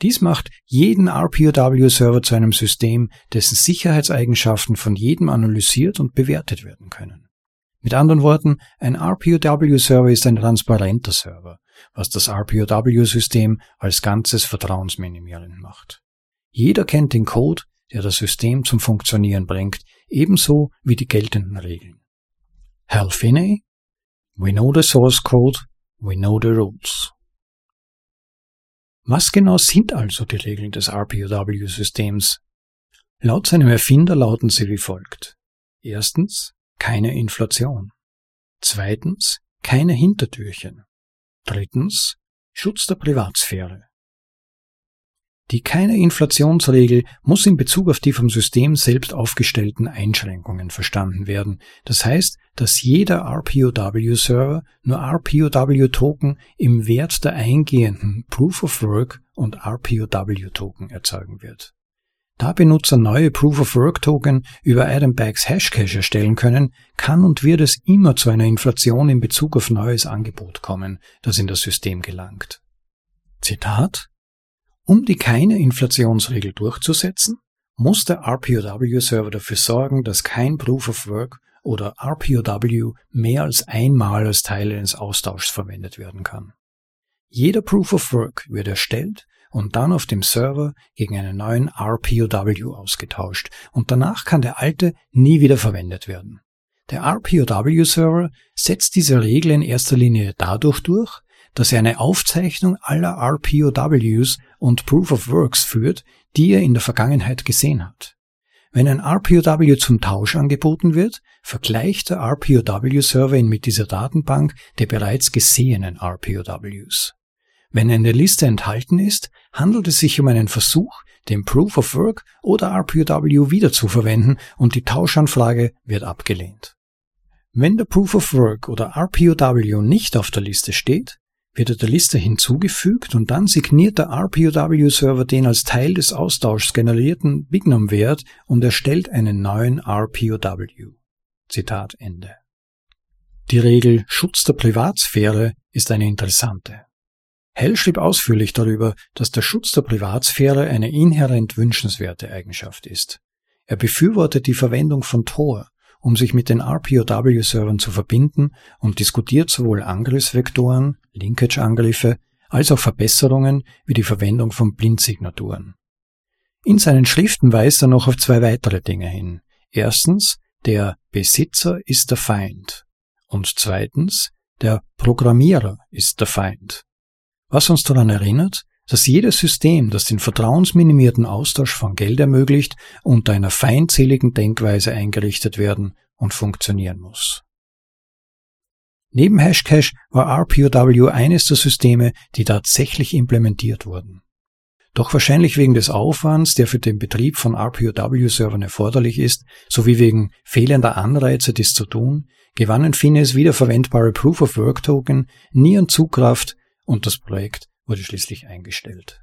Dies macht jeden RPOW-Server zu einem System, dessen Sicherheitseigenschaften von jedem analysiert und bewertet werden können. Mit anderen Worten, ein RPOW-Server ist ein transparenter Server, was das RPOW-System als Ganzes vertrauensminimierend macht. Jeder kennt den Code, der das System zum Funktionieren bringt, ebenso wie die geltenden Regeln. Hal Finney? We know the source code, we know the rules. Was genau sind also die Regeln des RPOW-Systems? Laut seinem Erfinder lauten sie wie folgt. Erstens, keine Inflation. Zweitens, keine Hintertürchen. Drittens, Schutz der Privatsphäre. Die keine Inflationsregel muss in Bezug auf die vom System selbst aufgestellten Einschränkungen verstanden werden. Das heißt, dass jeder RPOW-Server nur RPOW-Token im Wert der eingehenden Proof of Work und RPOW-Token erzeugen wird. Da Benutzer neue Proof of Work Token über Adam Baggs Hashcash erstellen können, kann und wird es immer zu einer Inflation in Bezug auf neues Angebot kommen, das in das System gelangt. Zitat um die keine Inflationsregel durchzusetzen, muss der RPOW-Server dafür sorgen, dass kein Proof of Work oder RPOW mehr als einmal als Teil eines Austauschs verwendet werden kann. Jeder Proof of Work wird erstellt und dann auf dem Server gegen einen neuen RPOW ausgetauscht und danach kann der alte nie wieder verwendet werden. Der RPOW-Server setzt diese Regel in erster Linie dadurch durch, dass er eine Aufzeichnung aller RPOWs und Proof of Works führt, die er in der Vergangenheit gesehen hat. Wenn ein RPOW zum Tausch angeboten wird, vergleicht der RPOW-Server ihn mit dieser Datenbank der bereits gesehenen RPOWs. Wenn in der Liste enthalten ist, handelt es sich um einen Versuch, den Proof of Work oder RPOW wiederzuverwenden und die Tauschanfrage wird abgelehnt. Wenn der Proof of Work oder RPOW nicht auf der Liste steht, wird er der Liste hinzugefügt und dann signiert der RPOW-Server den als Teil des Austauschs generierten Bignum-Wert und erstellt einen neuen RPOW. Zitat Ende. Die Regel Schutz der Privatsphäre ist eine interessante. Hell schrieb ausführlich darüber, dass der Schutz der Privatsphäre eine inhärent wünschenswerte Eigenschaft ist. Er befürwortet die Verwendung von Tor, um sich mit den RPOW-Servern zu verbinden und diskutiert sowohl Angriffsvektoren, Linkage-Angriffe, als auch Verbesserungen wie die Verwendung von Blindsignaturen. In seinen Schriften weist er noch auf zwei weitere Dinge hin. Erstens, der Besitzer ist der Feind. Und zweitens, der Programmierer ist der Feind. Was uns daran erinnert, dass jedes System, das den vertrauensminimierten Austausch von Geld ermöglicht, unter einer feindseligen Denkweise eingerichtet werden und funktionieren muss. Neben Hashcash war RPOW eines der Systeme, die tatsächlich implementiert wurden. Doch wahrscheinlich wegen des Aufwands, der für den Betrieb von RPOW-Servern erforderlich ist, sowie wegen fehlender Anreize, dies zu tun, gewannen Finnes wiederverwendbare Proof-of-Work-Token nie an Zugkraft und das Projekt wurde schließlich eingestellt.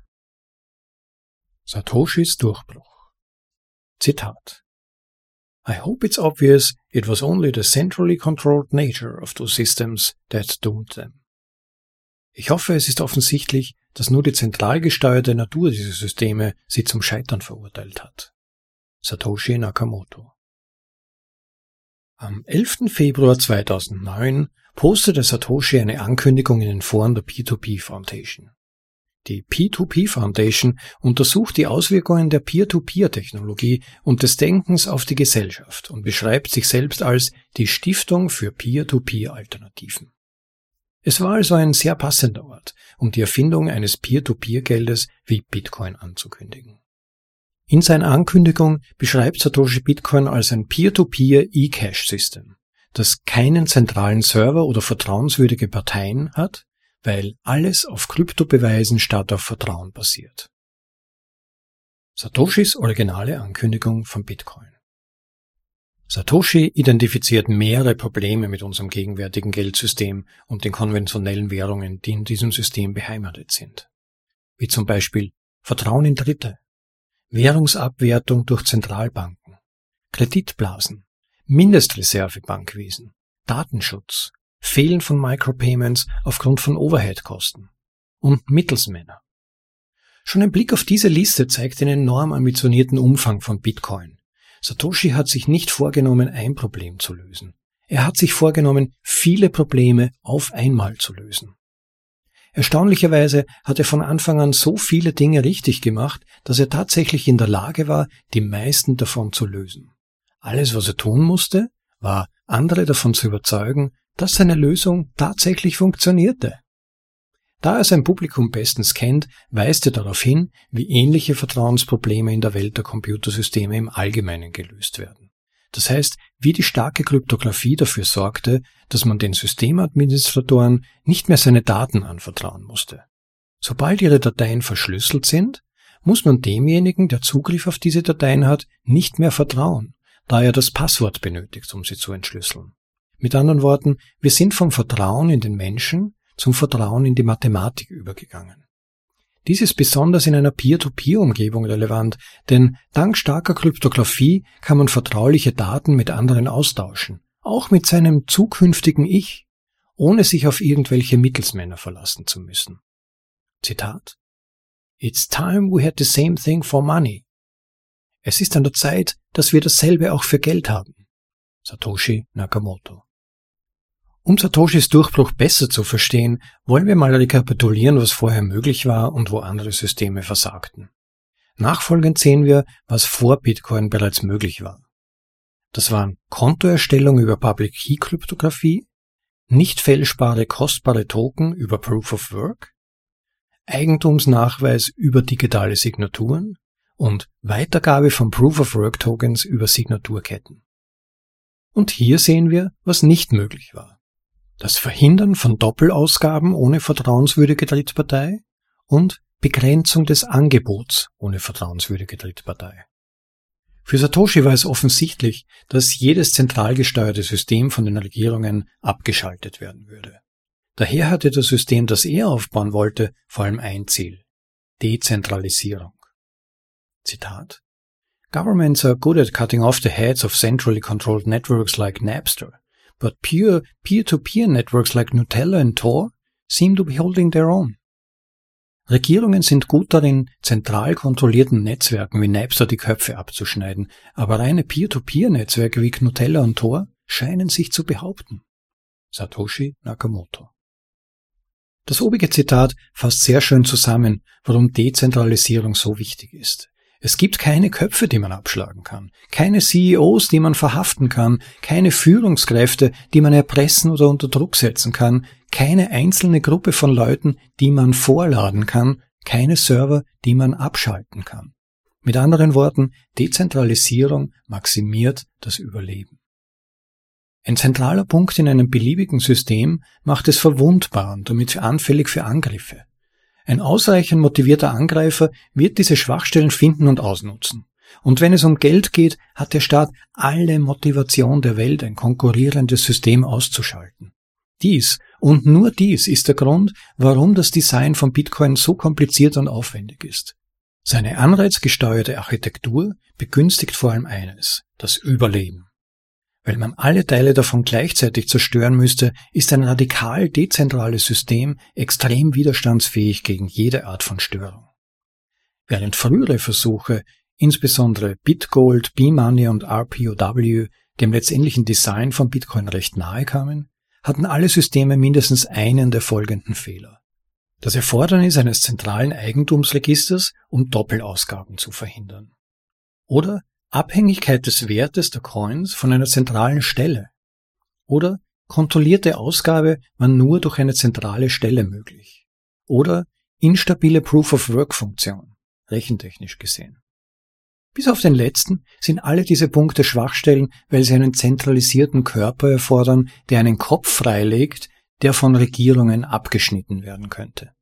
Satoshis Durchbruch. Zitat. I hope it's obvious it was only the centrally controlled nature of those systems that doomed them. Ich hoffe, es ist offensichtlich, dass nur die zentral gesteuerte Natur dieser Systeme sie zum Scheitern verurteilt hat. Satoshi Nakamoto. Am 11. Februar 2009 postete Satoshi eine Ankündigung in den Foren der P2P Foundation. Die P2P Foundation untersucht die Auswirkungen der Peer-to-Peer-Technologie und des Denkens auf die Gesellschaft und beschreibt sich selbst als die Stiftung für Peer-to-Peer-Alternativen. Es war also ein sehr passender Ort, um die Erfindung eines Peer-to-Peer-Geldes wie Bitcoin anzukündigen. In seiner Ankündigung beschreibt Satoshi Bitcoin als ein Peer-to-Peer E-Cash-System, das keinen zentralen Server oder vertrauenswürdige Parteien hat, weil alles auf Kryptobeweisen statt auf Vertrauen basiert. Satoshis originale Ankündigung von Bitcoin. Satoshi identifiziert mehrere Probleme mit unserem gegenwärtigen Geldsystem und den konventionellen Währungen, die in diesem System beheimatet sind. Wie zum Beispiel Vertrauen in Dritte, Währungsabwertung durch Zentralbanken, Kreditblasen, Mindestreservebankwesen, Datenschutz, Fehlen von Micropayments aufgrund von Overhead-Kosten und Mittelsmänner. Schon ein Blick auf diese Liste zeigt den enorm ambitionierten Umfang von Bitcoin. Satoshi hat sich nicht vorgenommen, ein Problem zu lösen. Er hat sich vorgenommen, viele Probleme auf einmal zu lösen. Erstaunlicherweise hat er von Anfang an so viele Dinge richtig gemacht, dass er tatsächlich in der Lage war, die meisten davon zu lösen. Alles, was er tun musste, war, andere davon zu überzeugen, dass seine Lösung tatsächlich funktionierte. Da er sein Publikum bestens kennt, weist er darauf hin, wie ähnliche Vertrauensprobleme in der Welt der Computersysteme im Allgemeinen gelöst werden. Das heißt, wie die starke Kryptographie dafür sorgte, dass man den Systemadministratoren nicht mehr seine Daten anvertrauen musste. Sobald ihre Dateien verschlüsselt sind, muss man demjenigen, der Zugriff auf diese Dateien hat, nicht mehr vertrauen, da er das Passwort benötigt, um sie zu entschlüsseln. Mit anderen Worten, wir sind vom Vertrauen in den Menschen zum Vertrauen in die Mathematik übergegangen. Dies ist besonders in einer Peer-to-Peer-Umgebung relevant, denn dank starker Kryptographie kann man vertrauliche Daten mit anderen austauschen, auch mit seinem zukünftigen Ich, ohne sich auf irgendwelche Mittelsmänner verlassen zu müssen. Zitat It's time we had the same thing for money. Es ist an der Zeit, dass wir dasselbe auch für Geld haben. Satoshi Nakamoto um Satoshis Durchbruch besser zu verstehen, wollen wir mal rekapitulieren, was vorher möglich war und wo andere Systeme versagten. Nachfolgend sehen wir, was vor Bitcoin bereits möglich war. Das waren Kontoerstellung über Public Key Kryptographie, nicht fälschbare kostbare Token über Proof of Work, Eigentumsnachweis über digitale Signaturen und Weitergabe von Proof of Work Tokens über Signaturketten. Und hier sehen wir, was nicht möglich war das Verhindern von Doppelausgaben ohne vertrauenswürdige Drittpartei und Begrenzung des Angebots ohne vertrauenswürdige Drittpartei. Für Satoshi war es offensichtlich, dass jedes zentral gesteuerte System von den Regierungen abgeschaltet werden würde. Daher hatte das System, das er aufbauen wollte, vor allem ein Ziel. Dezentralisierung. Zitat. Governments are good at cutting off the heads of centrally controlled networks like Napster, but pure peer-to-peer -peer networks like Nutella and Tor seem to be holding their own. Regierungen sind gut darin, zentral kontrollierten Netzwerken wie Napster die Köpfe abzuschneiden, aber reine Peer-to-Peer-Netzwerke wie Nutella und Tor scheinen sich zu behaupten. Satoshi Nakamoto Das obige Zitat fasst sehr schön zusammen, warum Dezentralisierung so wichtig ist. Es gibt keine Köpfe, die man abschlagen kann, keine CEOs, die man verhaften kann, keine Führungskräfte, die man erpressen oder unter Druck setzen kann, keine einzelne Gruppe von Leuten, die man vorladen kann, keine Server, die man abschalten kann. Mit anderen Worten, Dezentralisierung maximiert das Überleben. Ein zentraler Punkt in einem beliebigen System macht es verwundbar und damit anfällig für Angriffe. Ein ausreichend motivierter Angreifer wird diese Schwachstellen finden und ausnutzen. Und wenn es um Geld geht, hat der Staat alle Motivation der Welt, ein konkurrierendes System auszuschalten. Dies und nur dies ist der Grund, warum das Design von Bitcoin so kompliziert und aufwendig ist. Seine anreizgesteuerte Architektur begünstigt vor allem eines, das Überleben. Weil man alle Teile davon gleichzeitig zerstören müsste, ist ein radikal dezentrales System extrem widerstandsfähig gegen jede Art von Störung. Während frühere Versuche, insbesondere Bitgold, B-Money und RPOW, dem letztendlichen Design von Bitcoin recht nahe kamen, hatten alle Systeme mindestens einen der folgenden Fehler. Das Erfordernis eines zentralen Eigentumsregisters, um Doppelausgaben zu verhindern. Oder Abhängigkeit des Wertes der Coins von einer zentralen Stelle. Oder kontrollierte Ausgabe war nur durch eine zentrale Stelle möglich. Oder instabile Proof-of-Work-Funktion, rechentechnisch gesehen. Bis auf den letzten sind alle diese Punkte Schwachstellen, weil sie einen zentralisierten Körper erfordern, der einen Kopf freilegt, der von Regierungen abgeschnitten werden könnte.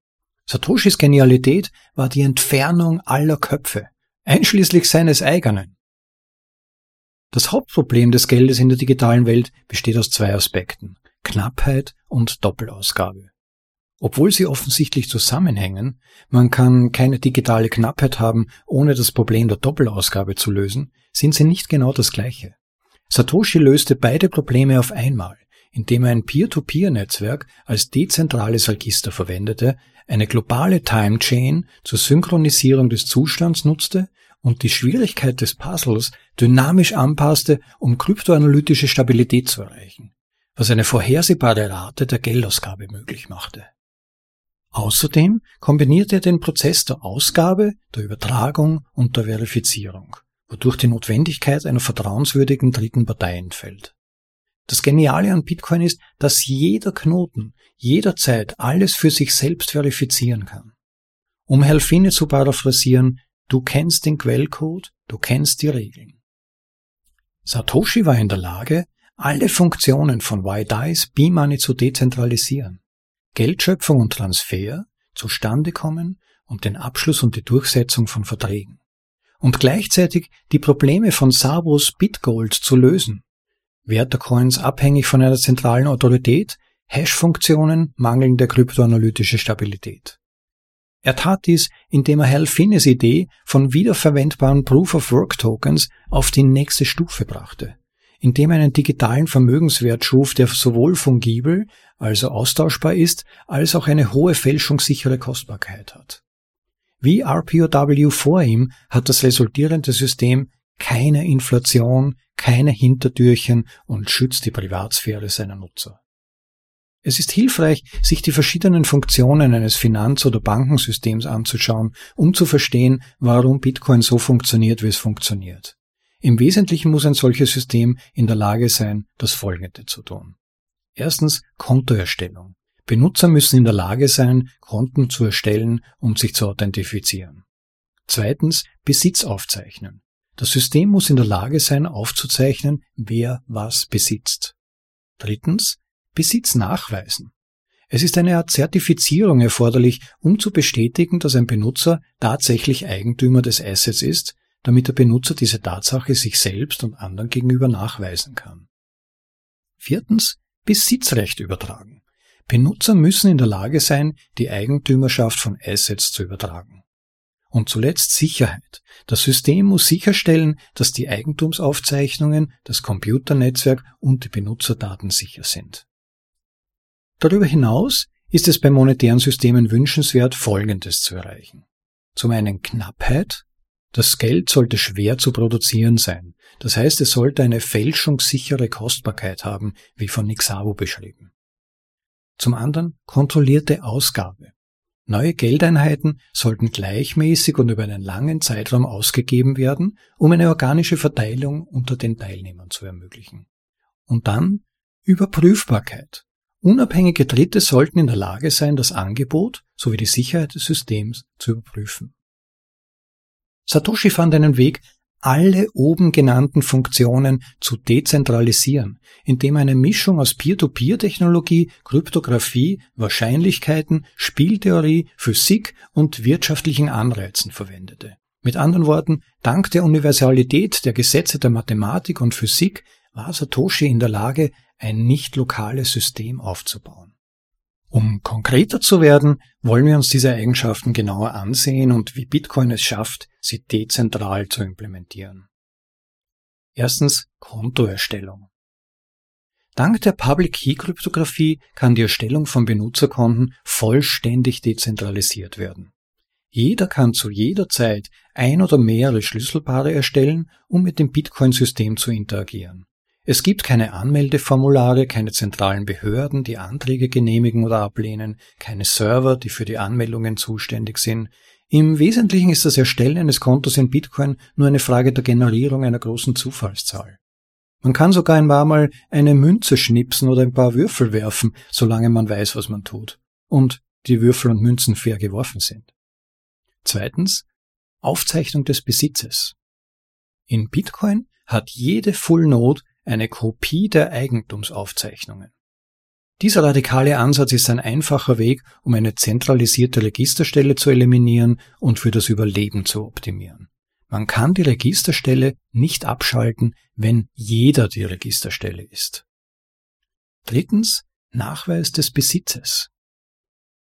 Satoshis Genialität war die Entfernung aller Köpfe, einschließlich seines eigenen. Das Hauptproblem des Geldes in der digitalen Welt besteht aus zwei Aspekten Knappheit und Doppelausgabe. Obwohl sie offensichtlich zusammenhängen, man kann keine digitale Knappheit haben, ohne das Problem der Doppelausgabe zu lösen, sind sie nicht genau das gleiche. Satoshi löste beide Probleme auf einmal, indem er ein Peer-to-Peer-Netzwerk als dezentrales Register verwendete, eine globale Time Chain zur Synchronisierung des Zustands nutzte und die Schwierigkeit des Puzzles dynamisch anpasste, um kryptoanalytische Stabilität zu erreichen, was eine vorhersehbare Rate der Geldausgabe möglich machte. Außerdem kombinierte er den Prozess der Ausgabe, der Übertragung und der Verifizierung, wodurch die Notwendigkeit einer vertrauenswürdigen dritten Partei entfällt. Das Geniale an Bitcoin ist, dass jeder Knoten jederzeit alles für sich selbst verifizieren kann. Um Helfine zu paraphrasieren, Du kennst den Quellcode, du kennst die Regeln. Satoshi war in der Lage, alle Funktionen von YDICE B-Money zu dezentralisieren. Geldschöpfung und Transfer, zustande kommen und den Abschluss und die Durchsetzung von Verträgen. Und gleichzeitig die Probleme von Sabos Bitgold zu lösen. Wert der Coins abhängig von einer zentralen Autorität, Hash-Funktionen, mangelnde kryptoanalytische Stabilität. Er tat dies, indem er Hal Finnes Idee von wiederverwendbaren Proof-of-Work-Tokens auf die nächste Stufe brachte, indem er einen digitalen Vermögenswert schuf, der sowohl fungibel, also austauschbar ist, als auch eine hohe fälschungssichere Kostbarkeit hat. Wie RPOW vor ihm hat das resultierende System keine Inflation, keine Hintertürchen und schützt die Privatsphäre seiner Nutzer. Es ist hilfreich, sich die verschiedenen Funktionen eines Finanz- oder Bankensystems anzuschauen, um zu verstehen, warum Bitcoin so funktioniert, wie es funktioniert. Im Wesentlichen muss ein solches System in der Lage sein, das Folgende zu tun. Erstens Kontoerstellung. Benutzer müssen in der Lage sein, Konten zu erstellen und sich zu authentifizieren. Zweitens Besitz aufzeichnen. Das System muss in der Lage sein, aufzuzeichnen, wer was besitzt. Drittens Besitz nachweisen. Es ist eine Art Zertifizierung erforderlich, um zu bestätigen, dass ein Benutzer tatsächlich Eigentümer des Assets ist, damit der Benutzer diese Tatsache sich selbst und anderen gegenüber nachweisen kann. Viertens, Besitzrecht übertragen. Benutzer müssen in der Lage sein, die Eigentümerschaft von Assets zu übertragen. Und zuletzt Sicherheit. Das System muss sicherstellen, dass die Eigentumsaufzeichnungen, das Computernetzwerk und die Benutzerdaten sicher sind. Darüber hinaus ist es bei monetären Systemen wünschenswert, Folgendes zu erreichen. Zum einen Knappheit. Das Geld sollte schwer zu produzieren sein. Das heißt, es sollte eine fälschungssichere Kostbarkeit haben, wie von Nixavo beschrieben. Zum anderen kontrollierte Ausgabe. Neue Geldeinheiten sollten gleichmäßig und über einen langen Zeitraum ausgegeben werden, um eine organische Verteilung unter den Teilnehmern zu ermöglichen. Und dann Überprüfbarkeit. Unabhängige Dritte sollten in der Lage sein, das Angebot sowie die Sicherheit des Systems zu überprüfen. Satoshi fand einen Weg, alle oben genannten Funktionen zu dezentralisieren, indem eine Mischung aus Peer-to-Peer-Technologie, Kryptographie, Wahrscheinlichkeiten, Spieltheorie, Physik und wirtschaftlichen Anreizen verwendete. Mit anderen Worten, dank der Universalität der Gesetze der Mathematik und Physik war Satoshi in der Lage, ein nicht lokales System aufzubauen. Um konkreter zu werden, wollen wir uns diese Eigenschaften genauer ansehen und wie Bitcoin es schafft, sie dezentral zu implementieren. Erstens Kontoerstellung. Dank der Public Key Kryptographie kann die Erstellung von Benutzerkonten vollständig dezentralisiert werden. Jeder kann zu jeder Zeit ein oder mehrere Schlüsselpaare erstellen, um mit dem Bitcoin-System zu interagieren. Es gibt keine Anmeldeformulare, keine zentralen Behörden, die Anträge genehmigen oder ablehnen, keine Server, die für die Anmeldungen zuständig sind. Im Wesentlichen ist das Erstellen eines Kontos in Bitcoin nur eine Frage der Generierung einer großen Zufallszahl. Man kann sogar ein paar Mal eine Münze schnipsen oder ein paar Würfel werfen, solange man weiß, was man tut. Und die Würfel und Münzen fair geworfen sind. Zweitens, Aufzeichnung des Besitzes. In Bitcoin hat jede Full Node eine Kopie der Eigentumsaufzeichnungen. Dieser radikale Ansatz ist ein einfacher Weg, um eine zentralisierte Registerstelle zu eliminieren und für das Überleben zu optimieren. Man kann die Registerstelle nicht abschalten, wenn jeder die Registerstelle ist. Drittens Nachweis des Besitzes.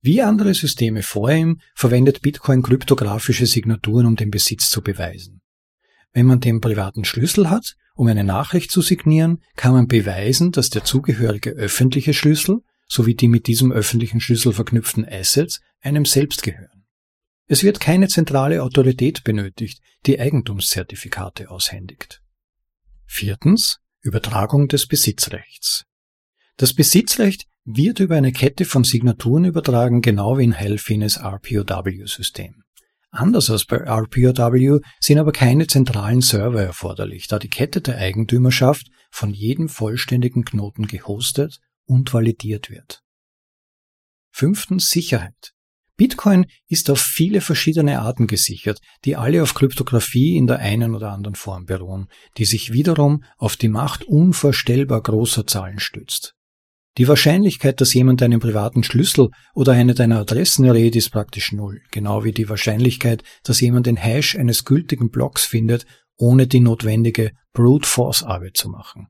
Wie andere Systeme vor ihm verwendet Bitcoin kryptografische Signaturen, um den Besitz zu beweisen. Wenn man den privaten Schlüssel hat, um eine Nachricht zu signieren, kann man beweisen, dass der zugehörige öffentliche Schlüssel sowie die mit diesem öffentlichen Schlüssel verknüpften Assets einem selbst gehören. Es wird keine zentrale Autorität benötigt, die Eigentumszertifikate aushändigt. Viertens. Übertragung des Besitzrechts. Das Besitzrecht wird über eine Kette von Signaturen übertragen, genau wie in Helfines RPOW-System. Anders als bei RPOW sind aber keine zentralen Server erforderlich, da die Kette der Eigentümerschaft von jedem vollständigen Knoten gehostet und validiert wird. Fünftens Sicherheit. Bitcoin ist auf viele verschiedene Arten gesichert, die alle auf Kryptographie in der einen oder anderen Form beruhen, die sich wiederum auf die Macht unvorstellbar großer Zahlen stützt. Die Wahrscheinlichkeit, dass jemand einen privaten Schlüssel oder eine deiner Adressen errät, ist praktisch null, genau wie die Wahrscheinlichkeit, dass jemand den Hash eines gültigen Blocks findet, ohne die notwendige Brute Force Arbeit zu machen.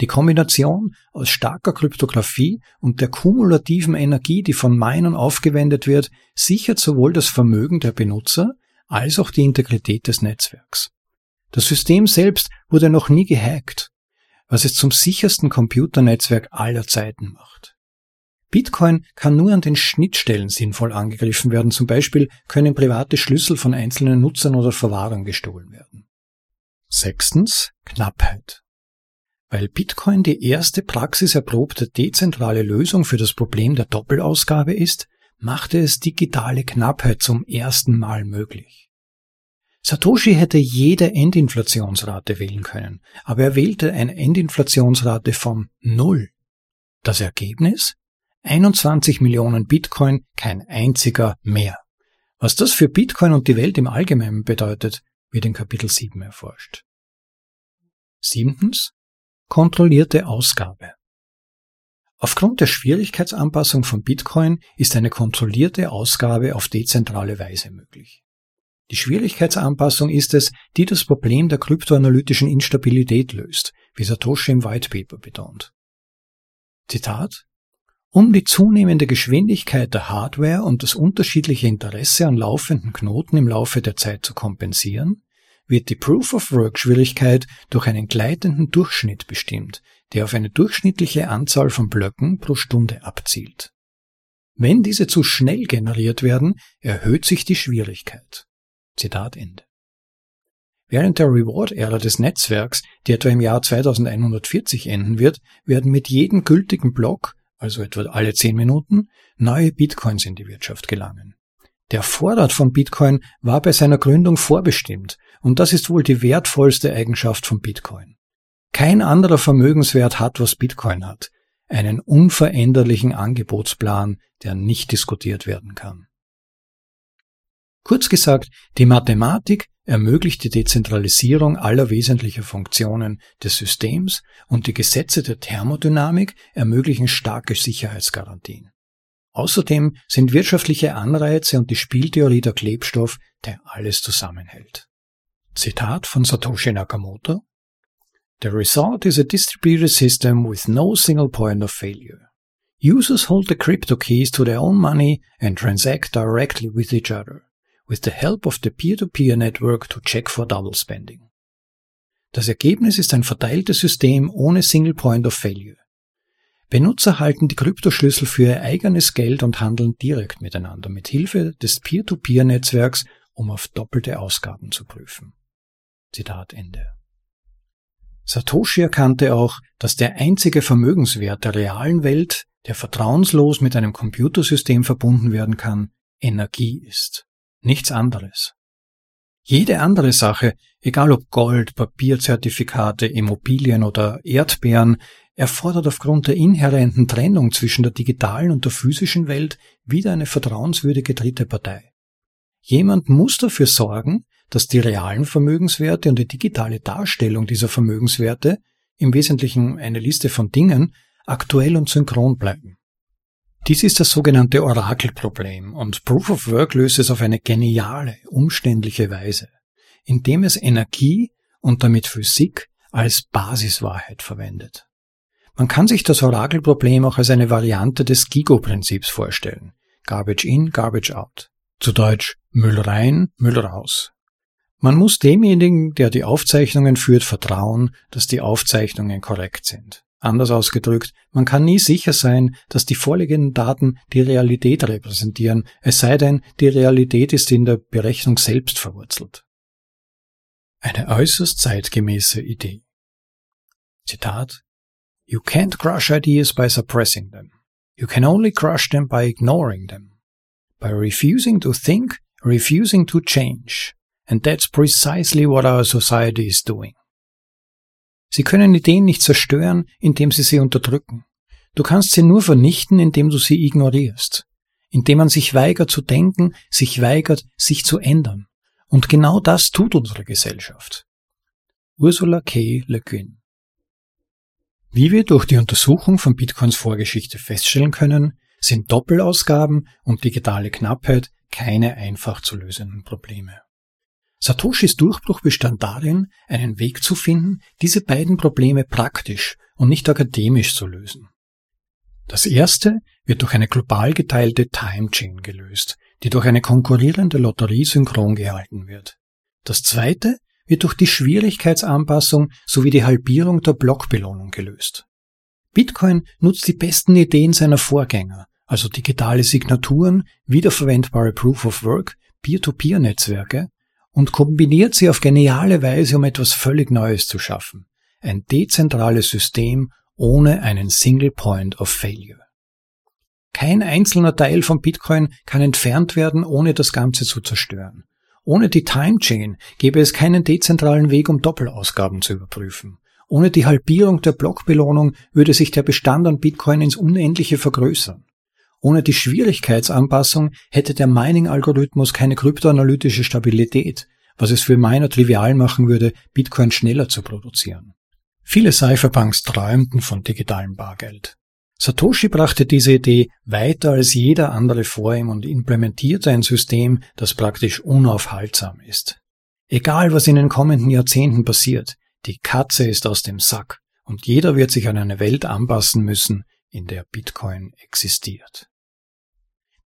Die Kombination aus starker Kryptographie und der kumulativen Energie, die von Minern aufgewendet wird, sichert sowohl das Vermögen der Benutzer als auch die Integrität des Netzwerks. Das System selbst wurde noch nie gehackt was es zum sichersten Computernetzwerk aller Zeiten macht. Bitcoin kann nur an den Schnittstellen sinnvoll angegriffen werden, zum Beispiel können private Schlüssel von einzelnen Nutzern oder Verwahrern gestohlen werden. Sechstens Knappheit. Weil Bitcoin die erste praxiserprobte dezentrale Lösung für das Problem der Doppelausgabe ist, machte es digitale Knappheit zum ersten Mal möglich. Satoshi hätte jede Endinflationsrate wählen können, aber er wählte eine Endinflationsrate von Null. Das Ergebnis? 21 Millionen Bitcoin, kein einziger mehr. Was das für Bitcoin und die Welt im Allgemeinen bedeutet, wird in Kapitel 7 erforscht. Siebtens. Kontrollierte Ausgabe. Aufgrund der Schwierigkeitsanpassung von Bitcoin ist eine kontrollierte Ausgabe auf dezentrale Weise möglich. Die Schwierigkeitsanpassung ist es, die das Problem der kryptoanalytischen Instabilität löst, wie Satoshi im White Paper betont. Zitat Um die zunehmende Geschwindigkeit der Hardware und das unterschiedliche Interesse an laufenden Knoten im Laufe der Zeit zu kompensieren, wird die Proof-of-Work-Schwierigkeit durch einen gleitenden Durchschnitt bestimmt, der auf eine durchschnittliche Anzahl von Blöcken pro Stunde abzielt. Wenn diese zu schnell generiert werden, erhöht sich die Schwierigkeit. Zitat Ende. Während der Reward-Ära des Netzwerks, die etwa im Jahr 2140 enden wird, werden mit jedem gültigen Block, also etwa alle 10 Minuten, neue Bitcoins in die Wirtschaft gelangen. Der Vorrat von Bitcoin war bei seiner Gründung vorbestimmt und das ist wohl die wertvollste Eigenschaft von Bitcoin. Kein anderer Vermögenswert hat, was Bitcoin hat, einen unveränderlichen Angebotsplan, der nicht diskutiert werden kann. Kurz gesagt, die Mathematik ermöglicht die Dezentralisierung aller wesentlicher Funktionen des Systems und die Gesetze der Thermodynamik ermöglichen starke Sicherheitsgarantien. Außerdem sind wirtschaftliche Anreize und die Spieltheorie der Klebstoff, der alles zusammenhält. Zitat von Satoshi Nakamoto The result is a distributed system with no single point of failure. Users hold the crypto keys to their own money and transact directly with each other, with the help of the peer-to-peer -peer network to check for double spending. Das Ergebnis ist ein verteiltes System ohne Single Point of Failure. Benutzer halten die Kryptoschlüssel für ihr eigenes Geld und handeln direkt miteinander mit Hilfe des Peer-to-Peer-Netzwerks, um auf doppelte Ausgaben zu prüfen. Zitat Ende. Satoshi erkannte auch, dass der einzige Vermögenswert der realen Welt, der vertrauenslos mit einem Computersystem verbunden werden kann, Energie ist. Nichts anderes. Jede andere Sache, egal ob Gold, Papierzertifikate, Immobilien oder Erdbeeren, erfordert aufgrund der inhärenten Trennung zwischen der digitalen und der physischen Welt wieder eine vertrauenswürdige dritte Partei. Jemand muss dafür sorgen, dass die realen Vermögenswerte und die digitale Darstellung dieser Vermögenswerte, im Wesentlichen eine Liste von Dingen, aktuell und synchron bleiben. Dies ist das sogenannte Orakelproblem und Proof of Work löst es auf eine geniale, umständliche Weise, indem es Energie und damit Physik als Basiswahrheit verwendet. Man kann sich das Orakelproblem auch als eine Variante des GIGO-Prinzips vorstellen. Garbage in, Garbage out. Zu Deutsch Müll rein, Müll raus. Man muss demjenigen, der die Aufzeichnungen führt, vertrauen, dass die Aufzeichnungen korrekt sind. Anders ausgedrückt, man kann nie sicher sein, dass die vorliegenden Daten die Realität repräsentieren, es sei denn, die Realität ist in der Berechnung selbst verwurzelt. Eine äußerst zeitgemäße Idee. Zitat You can't crush ideas by suppressing them. You can only crush them by ignoring them. By refusing to think, refusing to change, And that's precisely what our society is doing. Sie können Ideen nicht zerstören, indem sie sie unterdrücken. Du kannst sie nur vernichten, indem du sie ignorierst. Indem man sich weigert zu denken, sich weigert, sich zu ändern. Und genau das tut unsere Gesellschaft. Ursula K. Le Guin Wie wir durch die Untersuchung von Bitcoins Vorgeschichte feststellen können, sind Doppelausgaben und digitale Knappheit keine einfach zu lösenden Probleme. Satoshis Durchbruch bestand darin, einen Weg zu finden, diese beiden Probleme praktisch und nicht akademisch zu lösen. Das erste wird durch eine global geteilte Time Chain gelöst, die durch eine konkurrierende Lotterie synchron gehalten wird. Das zweite wird durch die Schwierigkeitsanpassung sowie die Halbierung der Blockbelohnung gelöst. Bitcoin nutzt die besten Ideen seiner Vorgänger, also digitale Signaturen, wiederverwendbare Proof of Work, Peer-to-Peer-Netzwerke und kombiniert sie auf geniale Weise, um etwas völlig Neues zu schaffen. Ein dezentrales System ohne einen Single Point of Failure. Kein einzelner Teil von Bitcoin kann entfernt werden, ohne das Ganze zu zerstören. Ohne die Time Chain gäbe es keinen dezentralen Weg, um Doppelausgaben zu überprüfen. Ohne die Halbierung der Blockbelohnung würde sich der Bestand an Bitcoin ins Unendliche vergrößern. Ohne die Schwierigkeitsanpassung hätte der Mining-Algorithmus keine kryptoanalytische Stabilität, was es für Miner trivial machen würde, Bitcoin schneller zu produzieren. Viele Cypherpunks träumten von digitalem Bargeld. Satoshi brachte diese Idee weiter als jeder andere vor ihm und implementierte ein System, das praktisch unaufhaltsam ist. Egal was in den kommenden Jahrzehnten passiert, die Katze ist aus dem Sack und jeder wird sich an eine Welt anpassen müssen, in der Bitcoin existiert.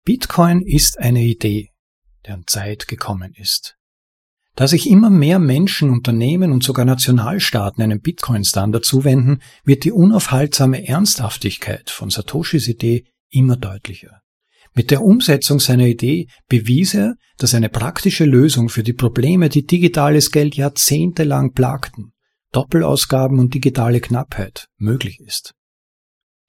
Bitcoin ist eine Idee, deren Zeit gekommen ist. Da sich immer mehr Menschen, Unternehmen und sogar Nationalstaaten einem Bitcoin-Standard zuwenden, wird die unaufhaltsame Ernsthaftigkeit von Satoshis Idee immer deutlicher. Mit der Umsetzung seiner Idee bewies er, dass eine praktische Lösung für die Probleme, die digitales Geld jahrzehntelang plagten, Doppelausgaben und digitale Knappheit, möglich ist.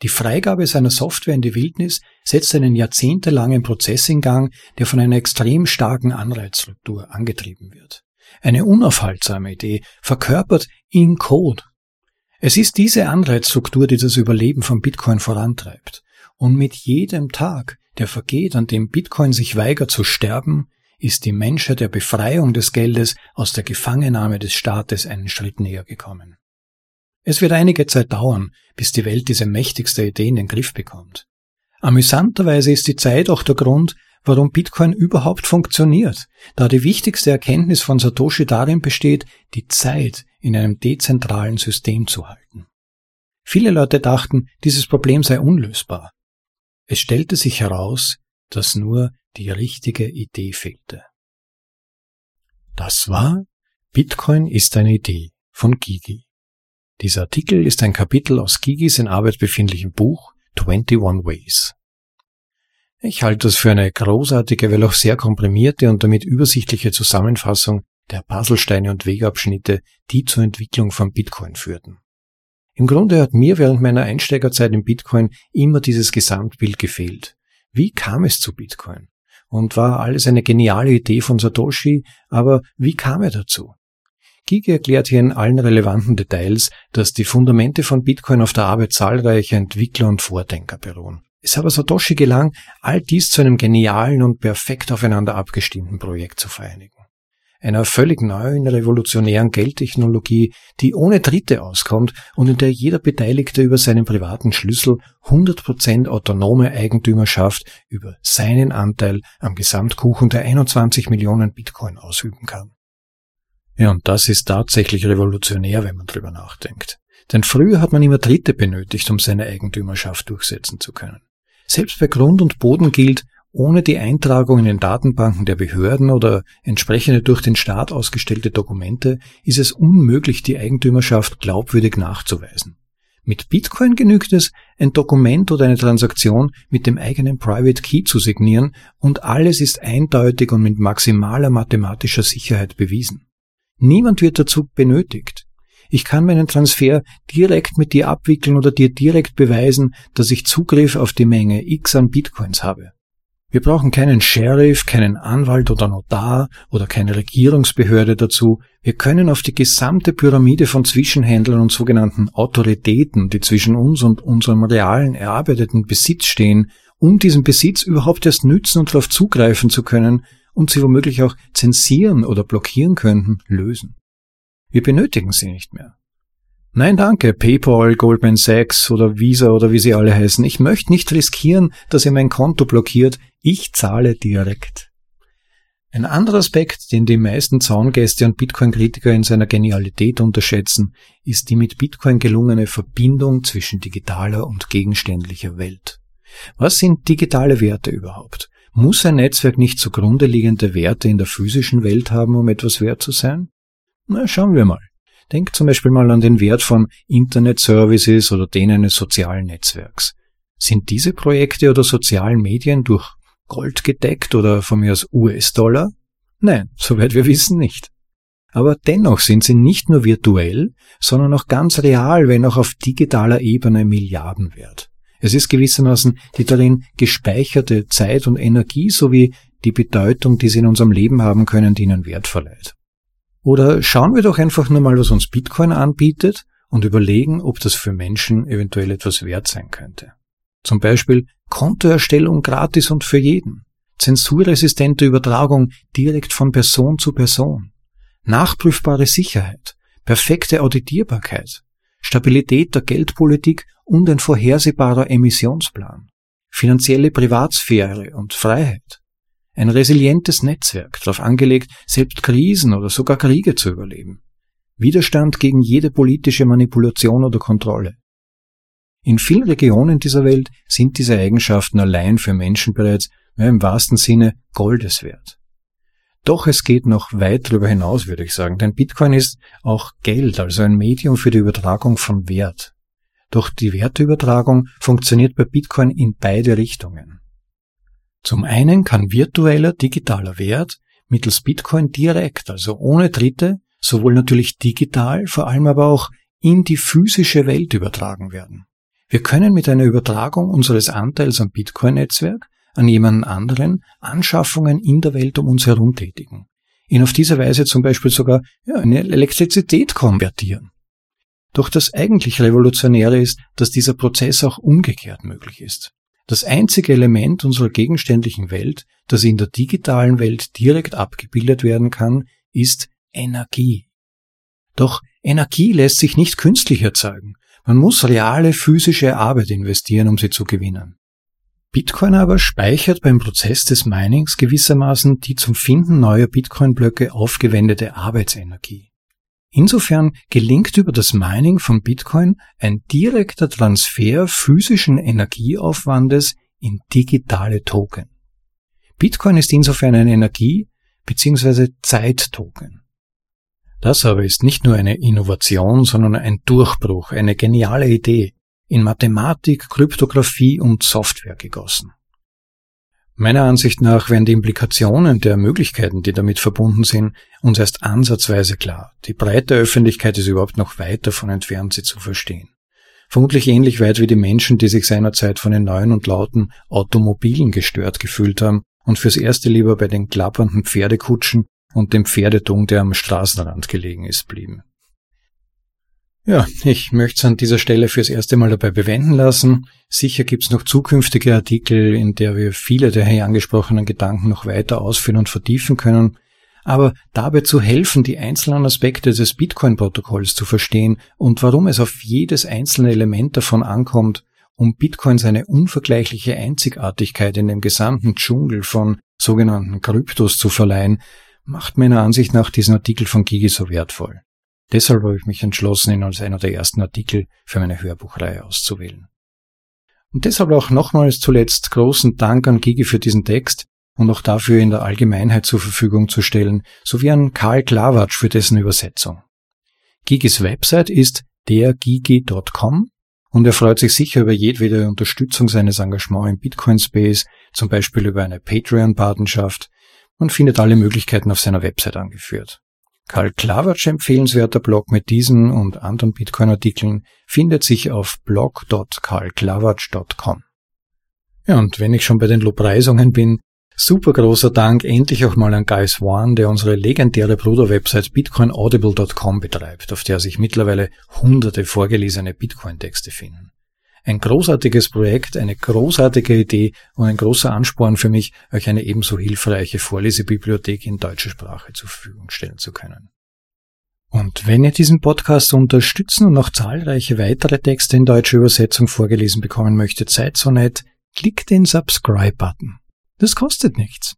Die Freigabe seiner Software in die Wildnis setzt einen jahrzehntelangen Prozess in Gang, der von einer extrem starken Anreizstruktur angetrieben wird. Eine unaufhaltsame Idee, verkörpert in Code. Es ist diese Anreizstruktur, die das Überleben von Bitcoin vorantreibt. Und mit jedem Tag, der vergeht, an dem Bitcoin sich weigert zu sterben, ist die Menschheit der Befreiung des Geldes aus der Gefangennahme des Staates einen Schritt näher gekommen. Es wird einige Zeit dauern, bis die Welt diese mächtigste Idee in den Griff bekommt. Amüsanterweise ist die Zeit auch der Grund, warum Bitcoin überhaupt funktioniert, da die wichtigste Erkenntnis von Satoshi darin besteht, die Zeit in einem dezentralen System zu halten. Viele Leute dachten, dieses Problem sei unlösbar. Es stellte sich heraus, dass nur die richtige Idee fehlte. Das war Bitcoin ist eine Idee von Gigi. Dieser Artikel ist ein Kapitel aus Gigis in Arbeit befindlichem Buch 21 Ways. Ich halte es für eine großartige, weil auch sehr komprimierte und damit übersichtliche Zusammenfassung der Puzzlesteine und Wegabschnitte, die zur Entwicklung von Bitcoin führten. Im Grunde hat mir während meiner Einsteigerzeit in Bitcoin immer dieses Gesamtbild gefehlt. Wie kam es zu Bitcoin? Und war alles eine geniale Idee von Satoshi, aber wie kam er dazu? Gigi erklärt hier in allen relevanten Details, dass die Fundamente von Bitcoin auf der Arbeit zahlreicher Entwickler und Vordenker beruhen. Es aber Satoshi gelang, all dies zu einem genialen und perfekt aufeinander abgestimmten Projekt zu vereinigen. Einer völlig neuen, revolutionären Geldtechnologie, die ohne Dritte auskommt und in der jeder Beteiligte über seinen privaten Schlüssel 100% autonome Eigentümerschaft über seinen Anteil am Gesamtkuchen der 21 Millionen Bitcoin ausüben kann. Ja, und das ist tatsächlich revolutionär, wenn man drüber nachdenkt. Denn früher hat man immer Dritte benötigt, um seine Eigentümerschaft durchsetzen zu können. Selbst bei Grund und Boden gilt, ohne die Eintragung in den Datenbanken der Behörden oder entsprechende durch den Staat ausgestellte Dokumente ist es unmöglich, die Eigentümerschaft glaubwürdig nachzuweisen. Mit Bitcoin genügt es, ein Dokument oder eine Transaktion mit dem eigenen Private Key zu signieren und alles ist eindeutig und mit maximaler mathematischer Sicherheit bewiesen. Niemand wird dazu benötigt. Ich kann meinen Transfer direkt mit dir abwickeln oder dir direkt beweisen, dass ich Zugriff auf die Menge X an Bitcoins habe. Wir brauchen keinen Sheriff, keinen Anwalt oder Notar oder keine Regierungsbehörde dazu. Wir können auf die gesamte Pyramide von Zwischenhändlern und sogenannten Autoritäten, die zwischen uns und unserem realen erarbeiteten Besitz stehen, um diesen Besitz überhaupt erst nützen und darauf zugreifen zu können, und sie womöglich auch zensieren oder blockieren könnten, lösen. Wir benötigen sie nicht mehr. Nein, danke, PayPal, Goldman Sachs oder Visa oder wie sie alle heißen. Ich möchte nicht riskieren, dass ihr mein Konto blockiert. Ich zahle direkt. Ein anderer Aspekt, den die meisten Zaungäste und Bitcoin-Kritiker in seiner Genialität unterschätzen, ist die mit Bitcoin gelungene Verbindung zwischen digitaler und gegenständlicher Welt. Was sind digitale Werte überhaupt? Muss ein Netzwerk nicht zugrunde liegende Werte in der physischen Welt haben, um etwas wert zu sein? Na, schauen wir mal. Denk zum Beispiel mal an den Wert von Internet-Services oder den eines sozialen Netzwerks. Sind diese Projekte oder sozialen Medien durch Gold gedeckt oder von mir aus US-Dollar? Nein, soweit wir wissen nicht. Aber dennoch sind sie nicht nur virtuell, sondern auch ganz real, wenn auch auf digitaler Ebene Milliarden wert. Es ist gewissermaßen die darin gespeicherte Zeit und Energie sowie die Bedeutung, die sie in unserem Leben haben können, die ihnen Wert verleiht. Oder schauen wir doch einfach nur mal, was uns Bitcoin anbietet und überlegen, ob das für Menschen eventuell etwas wert sein könnte. Zum Beispiel Kontoerstellung gratis und für jeden, zensurresistente Übertragung direkt von Person zu Person, nachprüfbare Sicherheit, perfekte Auditierbarkeit, Stabilität der Geldpolitik und ein vorhersehbarer Emissionsplan, finanzielle Privatsphäre und Freiheit, ein resilientes Netzwerk, darauf angelegt, selbst Krisen oder sogar Kriege zu überleben, Widerstand gegen jede politische Manipulation oder Kontrolle. In vielen Regionen dieser Welt sind diese Eigenschaften allein für Menschen bereits im wahrsten Sinne Goldes wert. Doch es geht noch weit darüber hinaus, würde ich sagen, denn Bitcoin ist auch Geld, also ein Medium für die Übertragung von Wert. Doch die Werteübertragung funktioniert bei Bitcoin in beide Richtungen. Zum einen kann virtueller digitaler Wert mittels Bitcoin direkt, also ohne Dritte, sowohl natürlich digital, vor allem aber auch in die physische Welt übertragen werden. Wir können mit einer Übertragung unseres Anteils am Bitcoin-Netzwerk an jemanden anderen Anschaffungen in der Welt um uns herum tätigen. Ihn auf diese Weise zum Beispiel sogar ja, in Elektrizität konvertieren. Doch das eigentlich Revolutionäre ist, dass dieser Prozess auch umgekehrt möglich ist. Das einzige Element unserer gegenständlichen Welt, das in der digitalen Welt direkt abgebildet werden kann, ist Energie. Doch Energie lässt sich nicht künstlich erzeugen. Man muss reale physische Arbeit investieren, um sie zu gewinnen. Bitcoin aber speichert beim Prozess des Minings gewissermaßen die zum Finden neuer Bitcoin-Blöcke aufgewendete Arbeitsenergie. Insofern gelingt über das Mining von Bitcoin ein direkter Transfer physischen Energieaufwandes in digitale Token. Bitcoin ist insofern ein Energie- bzw. Zeittoken. Das aber ist nicht nur eine Innovation, sondern ein Durchbruch, eine geniale Idee, in Mathematik, Kryptographie und Software gegossen. Meiner Ansicht nach werden die Implikationen der Möglichkeiten, die damit verbunden sind, uns erst ansatzweise klar. Die breite Öffentlichkeit ist überhaupt noch weit davon entfernt, sie zu verstehen. Vermutlich ähnlich weit wie die Menschen, die sich seinerzeit von den neuen und lauten Automobilen gestört gefühlt haben und fürs erste lieber bei den klappernden Pferdekutschen und dem Pferdedung, der am Straßenrand gelegen ist, blieben. Ja, ich möchte es an dieser Stelle fürs erste Mal dabei bewenden lassen. Sicher gibt es noch zukünftige Artikel, in der wir viele der hier angesprochenen Gedanken noch weiter ausführen und vertiefen können. Aber dabei zu helfen, die einzelnen Aspekte des Bitcoin-Protokolls zu verstehen und warum es auf jedes einzelne Element davon ankommt, um Bitcoin seine unvergleichliche Einzigartigkeit in dem gesamten Dschungel von sogenannten Kryptos zu verleihen, macht meiner Ansicht nach diesen Artikel von Gigi so wertvoll. Deshalb habe ich mich entschlossen, ihn als einer der ersten Artikel für meine Hörbuchreihe auszuwählen. Und deshalb auch nochmals zuletzt großen Dank an Gigi für diesen Text und auch dafür in der Allgemeinheit zur Verfügung zu stellen, sowie an Karl Klawatsch für dessen Übersetzung. Gigis Website ist dergigi.com und er freut sich sicher über jedwede Unterstützung seines Engagements im Bitcoin Space, zum Beispiel über eine Patreon-Patenschaft. Man findet alle Möglichkeiten auf seiner Website angeführt. Karl Klawatsch empfehlenswerter Blog mit diesen und anderen Bitcoin-Artikeln findet sich auf blog.karlklawatsch.com. Ja, und wenn ich schon bei den Lobpreisungen bin, super großer Dank endlich auch mal an Guy Swan, der unsere legendäre Bruderwebsite bitcoinaudible.com betreibt, auf der sich mittlerweile hunderte vorgelesene Bitcoin-Texte finden. Ein großartiges Projekt, eine großartige Idee und ein großer Ansporn für mich, euch eine ebenso hilfreiche Vorlesebibliothek in deutscher Sprache zur Verfügung stellen zu können. Und wenn ihr diesen Podcast unterstützen und noch zahlreiche weitere Texte in deutscher Übersetzung vorgelesen bekommen möchtet, seid so nett, klickt den Subscribe-Button. Das kostet nichts.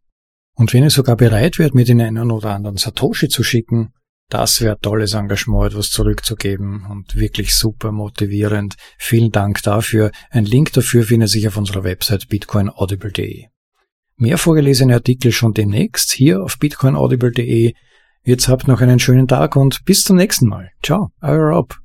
Und wenn ihr sogar bereit wärt, mir den einen oder anderen Satoshi zu schicken, das wäre tolles Engagement, etwas zurückzugeben und wirklich super motivierend. Vielen Dank dafür. Ein Link dafür findet sich auf unserer Website bitcoinaudible.de. Mehr vorgelesene Artikel schon demnächst hier auf bitcoinaudible.de. Jetzt habt noch einen schönen Tag und bis zum nächsten Mal. Ciao, euer Rob.